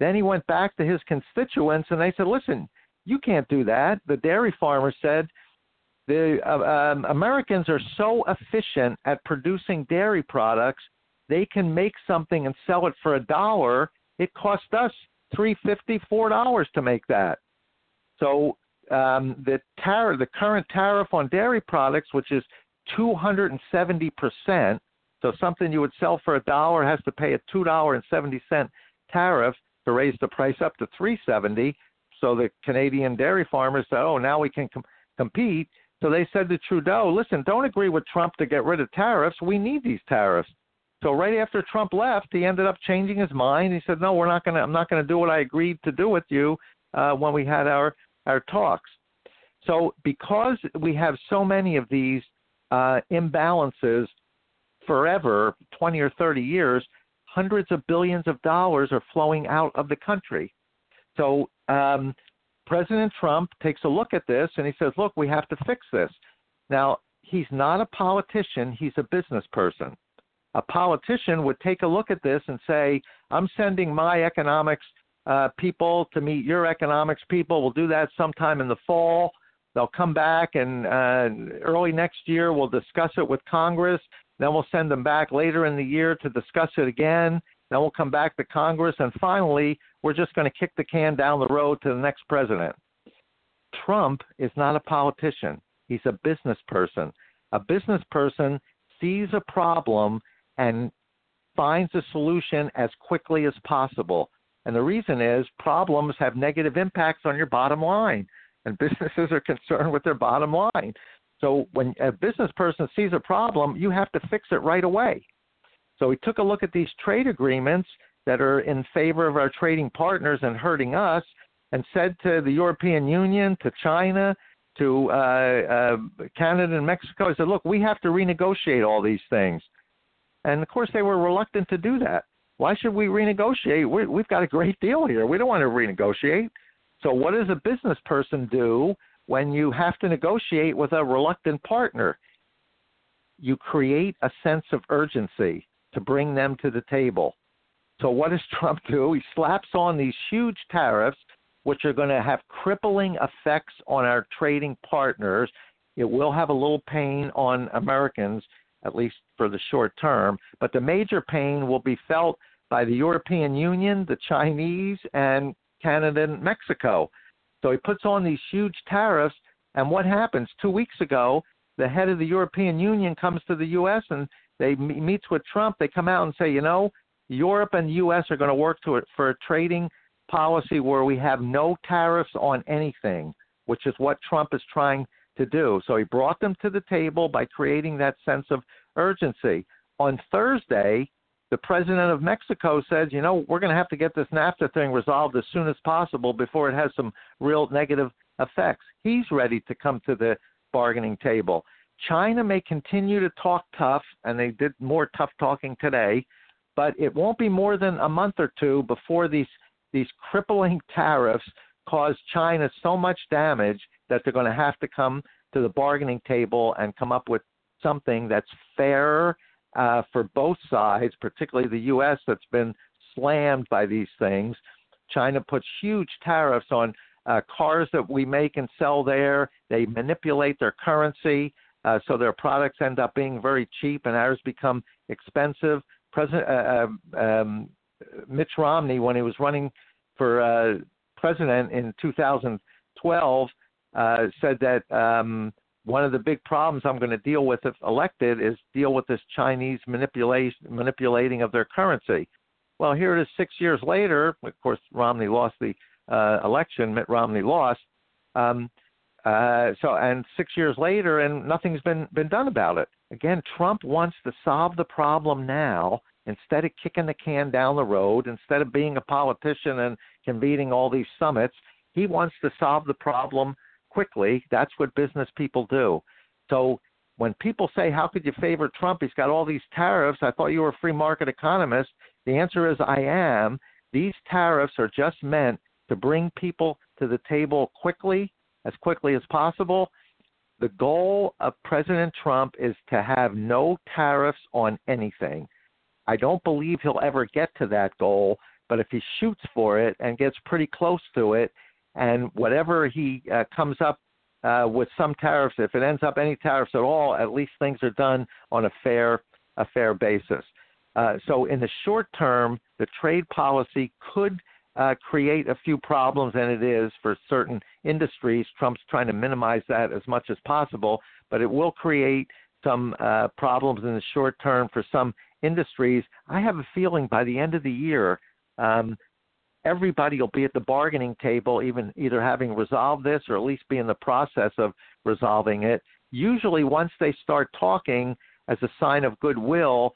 Then he went back to his constituents and they said, listen, you can't do that. The dairy farmer said, the uh, um, Americans are so efficient at producing dairy products, they can make something and sell it for a dollar. It cost us three fifty, four dollars to make that. So um, the the current tariff on dairy products, which is 270 percent. So something you would sell for a dollar has to pay a two dollar and seventy cent tariff to raise the price up to 370. So the Canadian dairy farmers said, "Oh, now we can com- compete." So they said to Trudeau, "Listen, don't agree with Trump to get rid of tariffs. We need these tariffs." So right after Trump left, he ended up changing his mind. He said, "No, we're not going to. I'm not going to do what I agreed to do with you uh, when we had our our talks." So because we have so many of these uh, imbalances forever, 20 or 30 years, hundreds of billions of dollars are flowing out of the country. So um, President Trump takes a look at this and he says, "Look, we have to fix this." Now he's not a politician; he's a business person a politician would take a look at this and say, I'm sending my economics uh, people to meet your economics people. We'll do that sometime in the fall. They'll come back and uh, early next year we'll discuss it with Congress. Then we'll send them back later in the year to discuss it again. Then we'll come back to Congress. And finally, we're just going to kick the can down the road to the next president. Trump is not a politician, he's a business person. A business person sees a problem and finds a solution as quickly as possible. And the reason is problems have negative impacts on your bottom line, and *laughs* businesses are concerned with their bottom line. So when a business person sees a problem, you have to fix it right away. So he took a look at these trade agreements that are in favor of our trading partners and hurting us, and said to the European Union, to China, to uh, uh, Canada and Mexico, he said, look, we have to renegotiate all these things. And of course, they were reluctant to do that. Why should we renegotiate? we we've got a great deal here. We don't want to renegotiate. So, what does a business person do when you have to negotiate with a reluctant partner? You create a sense of urgency to bring them to the table. So, what does Trump do? He slaps on these huge tariffs, which are going to have crippling effects on our trading partners. It will have a little pain on Americans at least for the short term. But the major pain will be felt by the European Union, the Chinese, and Canada and Mexico. So he puts on these huge tariffs, and what happens? Two weeks ago, the head of the European Union comes to the U.S. and they meets with Trump. They come out and say, you know, Europe and the U.S. are going to work to it for a trading policy where we have no tariffs on anything, which is what Trump is trying to do. So he brought them to the table by creating that sense of urgency. On Thursday, the president of Mexico said, you know, we're going to have to get this NAFTA thing resolved as soon as possible before it has some real negative effects. He's ready to come to the bargaining table. China may continue to talk tough, and they did more tough talking today, but it won't be more than a month or two before these these crippling tariffs cause China so much damage that they're going to have to come to the bargaining table and come up with something that's fair uh, for both sides, particularly the U.S. that's been slammed by these things. China puts huge tariffs on uh, cars that we make and sell there. They manipulate their currency, uh, so their products end up being very cheap and ours become expensive. President uh, uh um, Mitch Romney, when he was running for uh, president in 2012, uh, said that um, one of the big problems I'm going to deal with if elected is deal with this Chinese manipulation manipulating of their currency. Well, here it is six years later. Of course, Romney lost the uh, election. Mitt Romney lost. Um, Uh, so and six years later, and nothing's been been done about it. Again, Trump wants to solve the problem now instead of kicking the can down the road. Instead of being a politician and convening all these summits, he wants to solve the problem quickly. That's what business people do. So when people say, "How could you favor Trump? He's got all these tariffs." I thought you were a free market economist. The answer is, I am. These tariffs are just meant to bring people to the table quickly, as quickly as possible. The goal of President Trump is to have no tariffs on anything. I don't believe he'll ever get to that goal, but if he shoots for it and gets pretty close to it, and whatever he uh, comes up uh, with some tariffs, if it ends up any tariffs at all, at least things are done on a fair a fair basis. Uh, so in the short term, the trade policy could uh, create a few problems, and it is for certain industries. Trump's trying to minimize that as much as possible, but it will create some uh, problems in the short term for some industries. I have a feeling by the end of the year, um, everybody will be at the bargaining table, even either having resolved this or at least be in the process of resolving it. Usually, once they start talking as a sign of goodwill,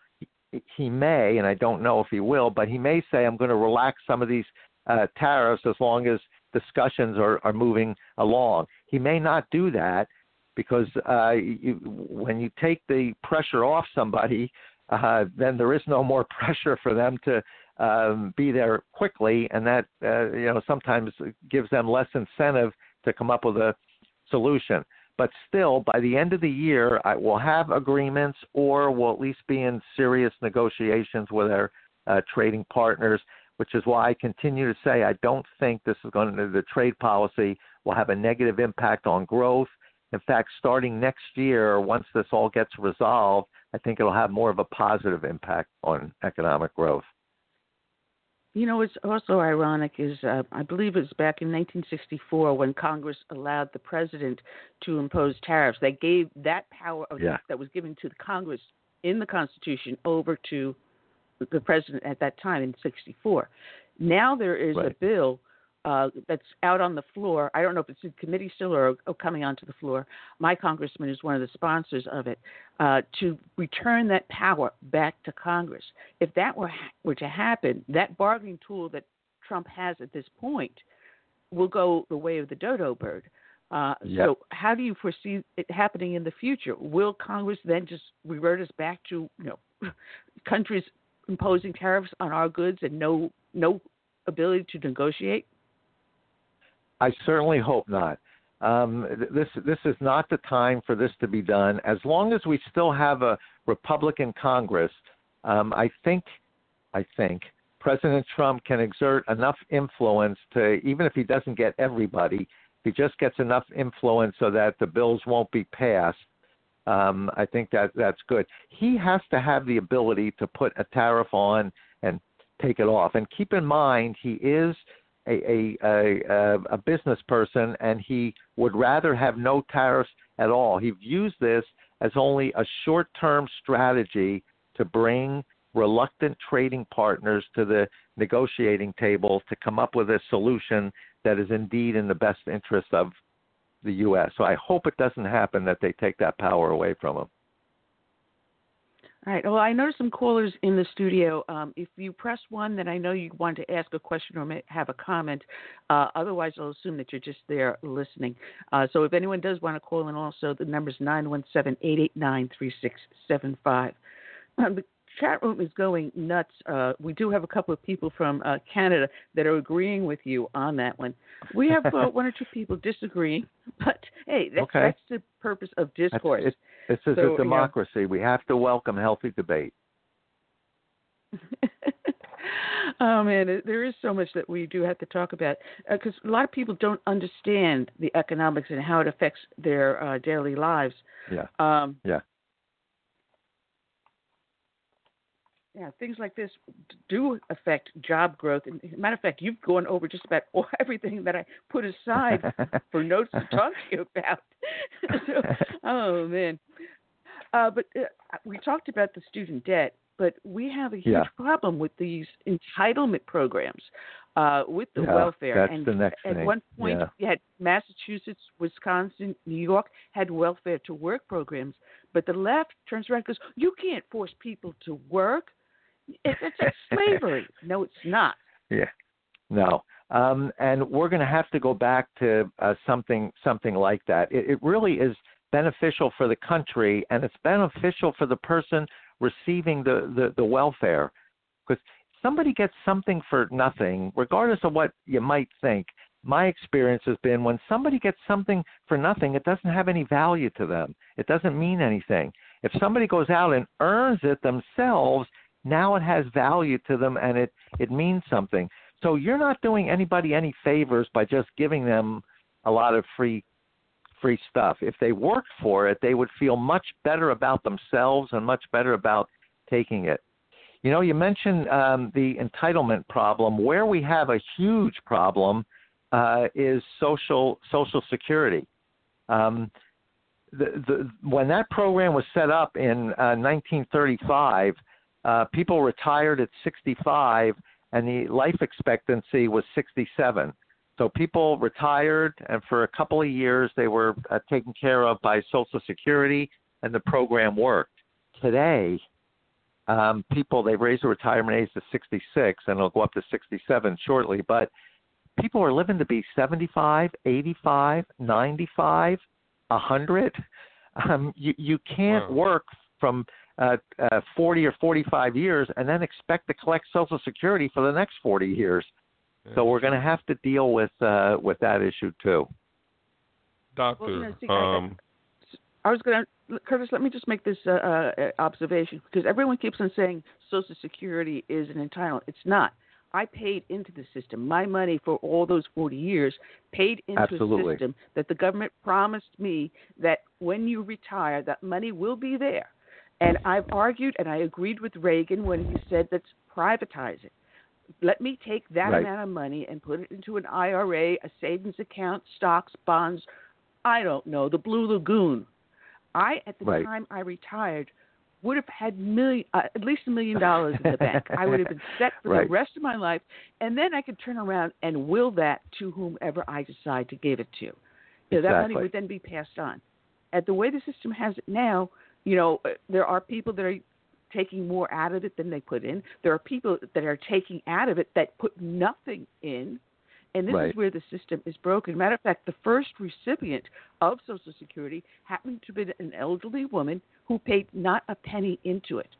he may, and I don't know if he will, but he may say, I'm going to relax some of these uh, tariffs as long as discussions are, are moving along. He may not do that because uh, you, when you take the pressure off somebody, uh, then there is no more *laughs* pressure for them to um, be there quickly, and that uh, you know sometimes gives them less incentive to come up with a solution. But still, by the end of the year, I will have agreements, or we'll at least be in serious negotiations with our uh, trading partners which is why I continue to say I don't think this is going to, the trade policy will have a negative impact on growth. In fact, starting next year, once this all gets resolved, I think it'll have more of a positive impact on economic growth. You know, what's also ironic is uh, I believe it was back in 1964 when Congress allowed the president to impose tariffs. They gave that power of, yeah. that was given to the Congress in the Constitution over to the president at that time in '64. Now there is right. a bill uh, that's out on the floor. I don't know if it's in committee still or, or, coming onto the floor. My congressman is one of the sponsors of it uh, to return that power back to Congress. If that were were to happen, that bargaining tool that Trump has at this point will go the way of the dodo bird. Uh, yep. So, how do you foresee it happening in the future? Will Congress then just revert us back to you know *laughs* countries imposing tariffs on our goods and no no ability to negotiate? I certainly hope not. Um, this this is not the time for this to be done. As long as we still have a Republican Congress, um, I think I think President Trump can exert enough influence to even if he doesn't get everybody, he just gets enough influence so that the bills won't be passed um, I think that that's good. He has to have the ability to put a tariff on and take it off. And keep in mind, he is a, a, a, a business person, and he would rather have no tariffs at all. He views this as only a short-term strategy to bring reluctant trading partners to the negotiating table to come up with a solution that is indeed in the best interest of the U.S. So I hope it doesn't happen that they take that power away from them. All right. Well, I noticed some callers in the studio. Um, if you press one, then I know you want to ask a question or have a comment. Uh, otherwise, I'll assume that you're just there listening. Uh, so if anyone does want to call in, also, the number is 917 889 3675. *clears throat* chat room is going nuts. Uh, we do have a couple of people from uh, Canada that are agreeing with you on that one. We have uh, *laughs* one or two people disagreeing, but hey, that's, okay. that's the purpose of discourse. It's, this is so, a democracy. You know, we have to welcome healthy debate. *laughs* oh man, there is so much that we do have to talk about because uh, a lot of people don't understand the economics and how it affects their uh, daily lives. Yeah. Um, yeah. Yeah, things like this do affect job growth. And matter of fact, you've gone over just about all, *laughs* everything that I put aside for *laughs* notes to talk to you about. *laughs* so, oh man, uh, but uh, we talked about the student debt, but we have a huge yeah. problem with these entitlement programs. uh, with the Yeah, welfare. that's and the next at thing. one point, Yeah. you had Massachusetts, Wisconsin, New York had welfare to work programs, but the left turns around and goes, "You can't force people to work. It, it's like slavery." *laughs* No, it's not. Yeah. No. Um, and we're going to have to go back to uh, something something like that. It, it really is beneficial for the country, and it's beneficial for the person receiving the the, the welfare, because somebody gets something for nothing, regardless of what you might think. My experience has been when somebody gets something for nothing, it doesn't have any value to them. It doesn't mean anything. If somebody goes out and earns it themselves, now it has value to them and it it means something. So you're not doing anybody any favors by just giving them a lot of free free stuff. If they worked for it, they would feel much better about themselves and much better about taking it. You know, you mentioned um, the entitlement problem. Where we have a huge problem uh, is social social security. Um, the, the, when that program was set up in uh, 1935, uh, people retired at 65, and the life expectancy was 67. So people retired, and for a couple of years, they were uh, taken care of by Social Security, and the program worked. Today, um, people they've raised the retirement age to 66, and it'll go up to 67 shortly. But people are living to be 75, 85, 95, 100. Um, you you can't Wow. work from uh, uh, 40 or 45 years and then expect to collect Social Security for the next 40 years. So we're going to have to deal with uh, with that issue too. Doctor, Well, you know, see, I- um, I was going to, Curtis, let me just make this uh, uh, observation because everyone keeps on saying Social Security is an entitlement. It's not. I paid into the system. My money for all those 40 years paid into Absolutely. a system that the government promised me that when you retire, that money will be there. And I've argued and I agreed with Reagan when he said let's privatize it. Let me take that Right. amount of money and put it into an IRA, a savings account, stocks, bonds, I don't know, the Blue Lagoon. I, at the Right. time I retired, would have had million, uh, at least a million dollars in the bank. I would have been *laughs* set for Right. the rest of my life, and then I could turn around and will that to whomever I decide to give it to. You know, that money would then be passed on. At the way the system has it now, you know, uh, there are people that are taking more out of it than they put in. There are people that are taking out of it that put nothing in. And this Right. is where the system is broken. Matter of fact, the first recipient of Social Security happened to be an elderly woman who paid not a penny into it.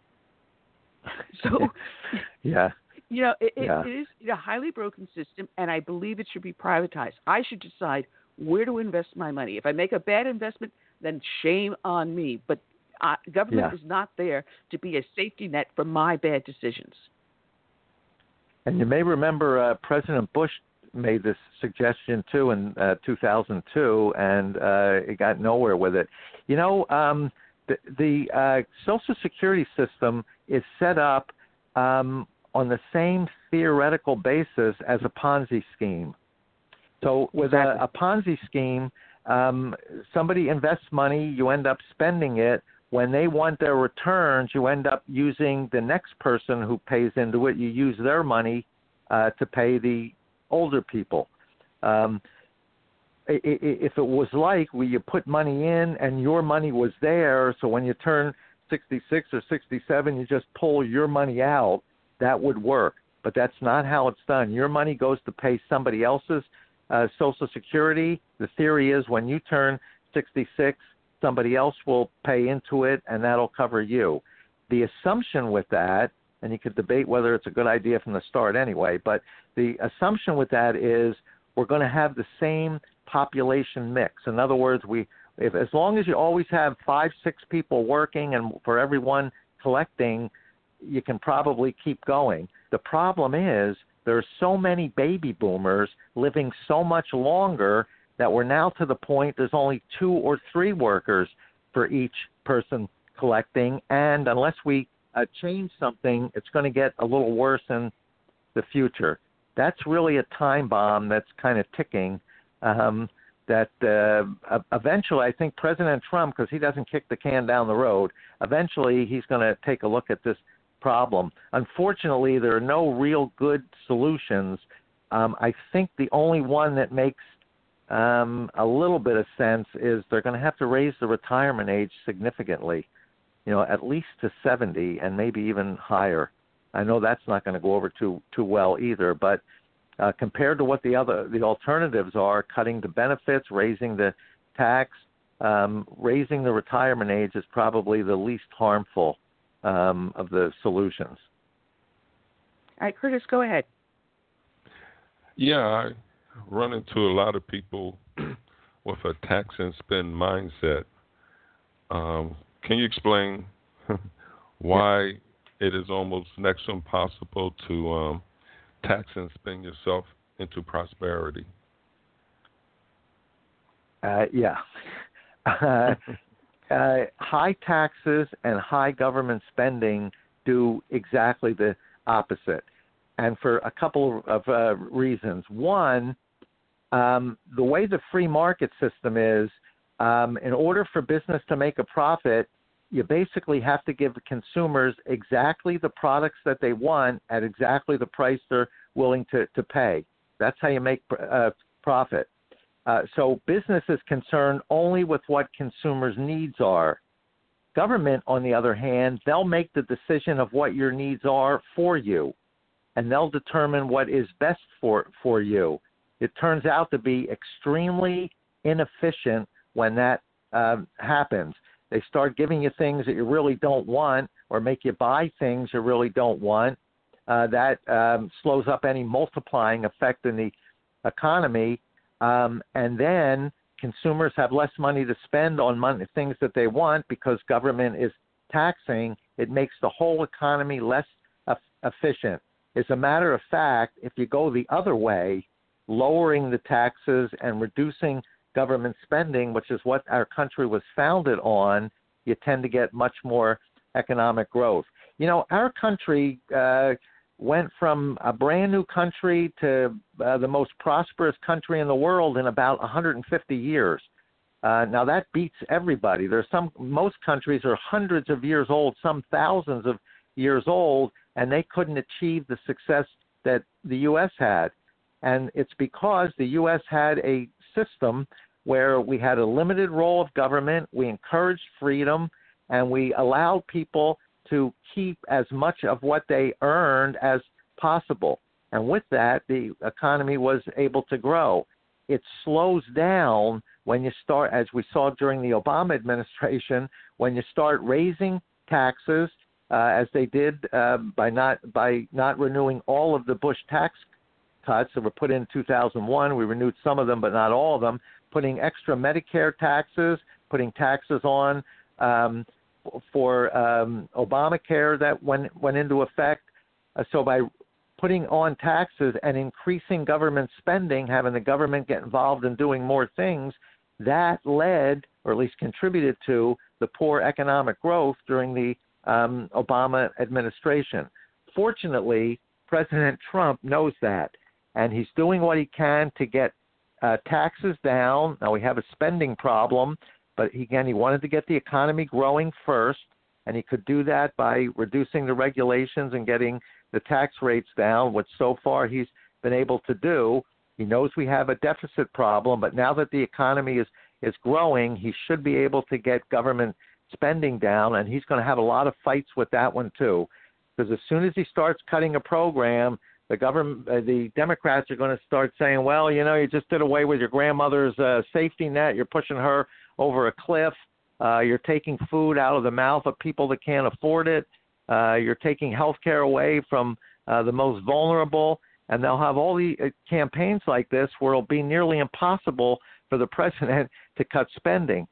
So, *laughs* yeah, you know, it, it, Yeah. it is a highly broken system, and I believe it should be privatized. I should decide where to invest my money. If I make a bad investment, then shame on me. But uh, government Yeah. is not there to be a safety net for my bad decisions. and you may remember uh, President Bush made this suggestion too in uh, 2002, and uh, it got nowhere with it. You know, um, the, the uh, Social Security system is set up um, on the same theoretical basis as a Ponzi scheme. So with Exactly. a, a Ponzi scheme, um, somebody invests money, you end up spending it. When they want their returns, you end up using the next person who pays into it. You use their money uh, to pay the older people. Um, if it was like where you put money in and your money was there, so when you turn 66 or 67, you just pull your money out, that would work. But that's not how it's done. Your money goes to pay somebody else's uh, Social Security. The theory is when you turn 66, somebody else will pay into it, and that'll cover you. The assumption with that, and you could debate whether it's a good idea from the start anyway, but the assumption with that is we're going to have the same population mix. In other words, we if as long as you always have five, six people working and for every one collecting, you can probably keep going. The problem is there are so many baby boomers living so much longer that we're now to the point there's only two or three workers for each person collecting, and unless we uh, change something, it's going to get a little worse in the future. That's really a time bomb that's kind of ticking. Um, that uh, eventually, I think President Trump, because he doesn't kick the can down the road, eventually he's going to take a look at this problem. Unfortunately, there are no real good solutions um, I think the only one that makes um, a little bit of sense is they're going to have to raise the retirement age significantly, you know, at least to 70 and maybe even higher. I know that's not going to go over too too well either, but uh, compared to what the other the alternatives are, cutting the benefits, raising the tax, um, raising the retirement age is probably the least harmful um, of the solutions. All right, Curtis, go ahead. Yeah, I run into a lot of people *clears throat* with a tax and spend mindset. Um, can you explain *laughs* why it is almost next to impossible to um, tax and spend yourself into prosperity? Uh, yeah. *laughs* Uh, uh, high taxes and high government spending do exactly the opposite, and for a couple of uh, reasons. One, um, the way the free market system is, um, in order for business to make a profit, you basically have to give consumers exactly the products that they want at exactly the price they're willing to, to pay. That's how you make uh, profit. Uh, so business is concerned only with what consumers' needs are. Government, on the other hand, they'll make the decision of what your needs are for you, and they'll determine what is best for, for you. It turns out to be extremely inefficient when that um, happens. They start giving you things that you really don't want, or make you buy things you really don't want. Uh, that um, slows up any multiplying effect in the economy um, and then consumers have less money to spend on money, things that they want because government is taxing. It makes the whole economy less efficient. As a matter of fact, if you go the other way, lowering the taxes and reducing government spending, which is what our country was founded on, you tend to get much more economic growth. You know, our country uh, went from a brand new country to uh, the most prosperous country in the world in about 150 years. Uh, now that beats everybody. There's some most countries are hundreds of years old, some thousands of years old, and they couldn't achieve the success that the U.S. had. And it's because the U.S. had a system where we had a limited role of government, we encouraged freedom, and we allowed people to keep as much of what they earned as possible. And with that, the economy was able to grow. It slows down when you start, as we saw during the Obama administration, when you start raising taxes, uh, as they did uh, by not by not renewing all of the Bush tax cuts that were put in 2001. We renewed some of them, but not all of them. Putting extra Medicare taxes, putting taxes on um, for um, Obamacare that went went into effect. Uh, so by putting on taxes and increasing government spending, having the government get involved in doing more things, that led, or at least contributed to, the poor economic growth during the um, Obama administration. Fortunately, President Trump knows that, and he's doing what he can to get uh, taxes down. Now we have a spending problem, but again, he wanted to get the economy growing first, and he could do that by reducing the regulations and getting the tax rates down, which so far he's been able to do. He knows we have a deficit problem, but now that the economy is is growing, he should be able to get government spending down, and he's going to have a lot of fights with that one too. Because as soon as he starts cutting a program, the government, uh, the Democrats are going to start saying, "Well, you know, you just did away with your grandmother's uh, safety net. You're pushing her over a cliff. Uh, you're taking food out of the mouth of people that can't afford it. Uh, you're taking health care away from uh, the most vulnerable. And they'll have all the uh, campaigns like this where it'll be nearly impossible for the *laughs* president to cut spending,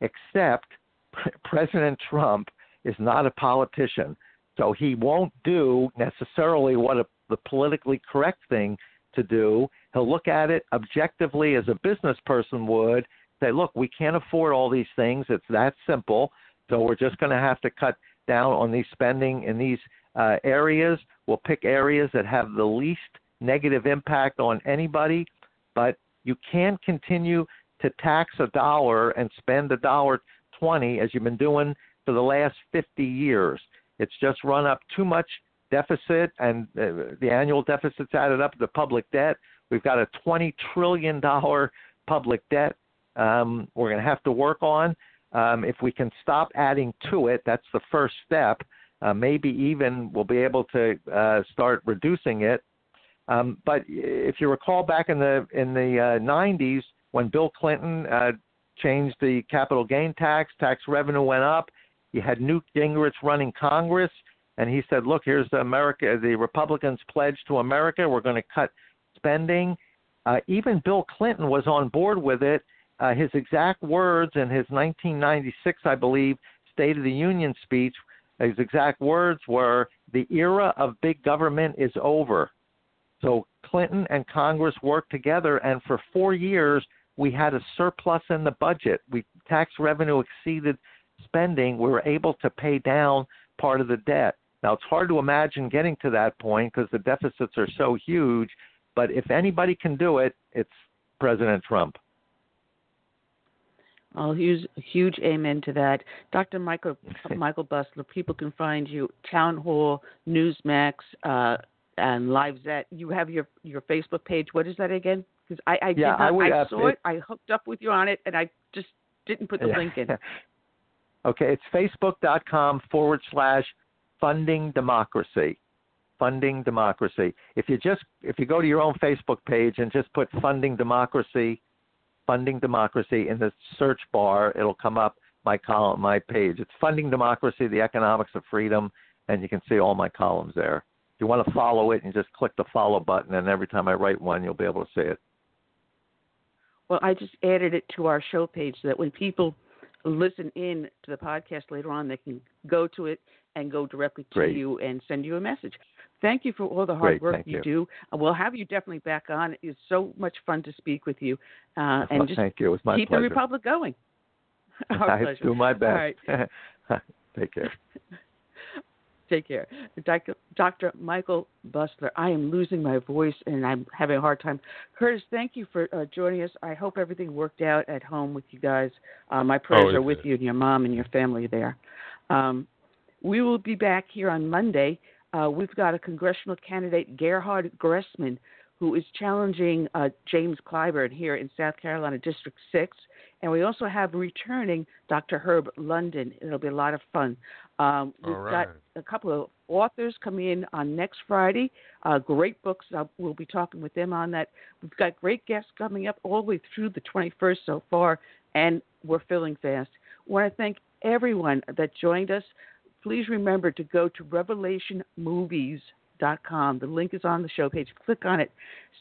except *laughs* President Trump is not a politician. So he won't do necessarily what a, the politically correct thing to do. He'll look at it objectively as a business person would say, look, we can't afford all these things. It's that simple. So we're just going to have to cut down on these spending in these uh, areas. We'll pick areas that have the least negative impact on anybody, but you can't continue to tax a dollar and spend a dollar 20 as you've been doing for the last 50 years. It's just run up too much deficit and uh, the annual deficits added up, the public debt. We've got a $20 trillion public debt um, we're going to have to work on. Um, if we can stop adding to it, that's the first step. Uh, maybe even we'll be able to uh, start reducing it. Um, but if you recall back in the in the uh, 90s when Bill Clinton uh, changed the capital gain tax, tax revenue went up. You had Newt Gingrich running Congress, and he said, "Look, here's the America. The Republicans pledged to America. We're going to cut spending." Uh, even Bill Clinton was on board with it. Uh, his exact words in his 1996, I believe, State of the Union speech, his exact words were, "The era of big government is over." So Clinton and Congress worked together, and for four years we had a surplus in the budget. We tax revenue exceeded spending. We were able to pay down part of the debt. Now it's hard to imagine getting to that point because the deficits are so huge. But if anybody can do it, it's President Trump. Oh, huge, huge amen to that, Dr. Michael *laughs* Michael Busler. People can find you Town Hall, Newsmax, uh, and Lifezette. You have your your Facebook page. What is that again? Because I I, yeah, not, I, would, I saw it, it. I hooked up with you on it, and I just didn't put the yeah. link in. *laughs* okay, it's facebook.com forward slash funding democracy. Funding democracy. If you just if you go to your own Facebook page and just put funding democracy, funding democracy in the search bar, it'll come up my column, my page. It's funding democracy, the economics of freedom, and you can see all my columns there. If you want to follow it, you just click the follow button, and every time I write one, you'll be able to see it. Well, I just added it to our show page so that when people listen in to the podcast later on, they can go to it and go directly to Great. you and send you a message. Thank you for all the hard Great, work you, you. do. Uh, We'll have you definitely back on. It's so much fun to speak with you, uh, and Well, just thank you. It was my keep pleasure. the republic going. *laughs* Our I pleasure. do my best. Right. *laughs* Take care. *laughs* Take care. Dr. Dr. Michael Busler, I am losing my voice and I'm having a hard time. Curtis, thank you for uh, joining us. I hope everything worked out at home with you guys. Uh, my prayers it are with did. you and your mom and your family there. Um, we will be back here on Monday. Uh, we've got a congressional candidate, Gerhard Gressmann, who is challenging uh, James Clyburn here in South Carolina District 6. And we also have returning Dr. Herb London. It'll be a lot of fun. Um, we've right. got a couple of authors coming in on next Friday. Uh, great books. Uh, we'll be talking with them on that. We've got great guests coming up all the way through the 21st so far, and we're filling fast. I want to thank everyone that joined us. Please remember to go to revelationmovies.com. The link is on the show page. Click on it.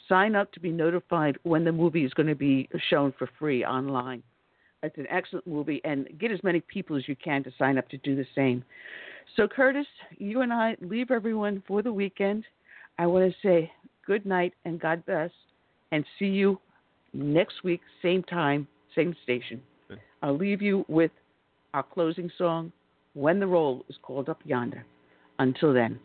Sign up to be notified when the movie is going to be shown for free online. It's an excellent movie, and get as many people as you can to sign up to do the same. So, Curtis, you and I leave everyone for the weekend. I want to say good night and God bless, and see you next week, same time, same station. I'll leave you with our closing song, When the Roll is Called Up Yonder. Until then.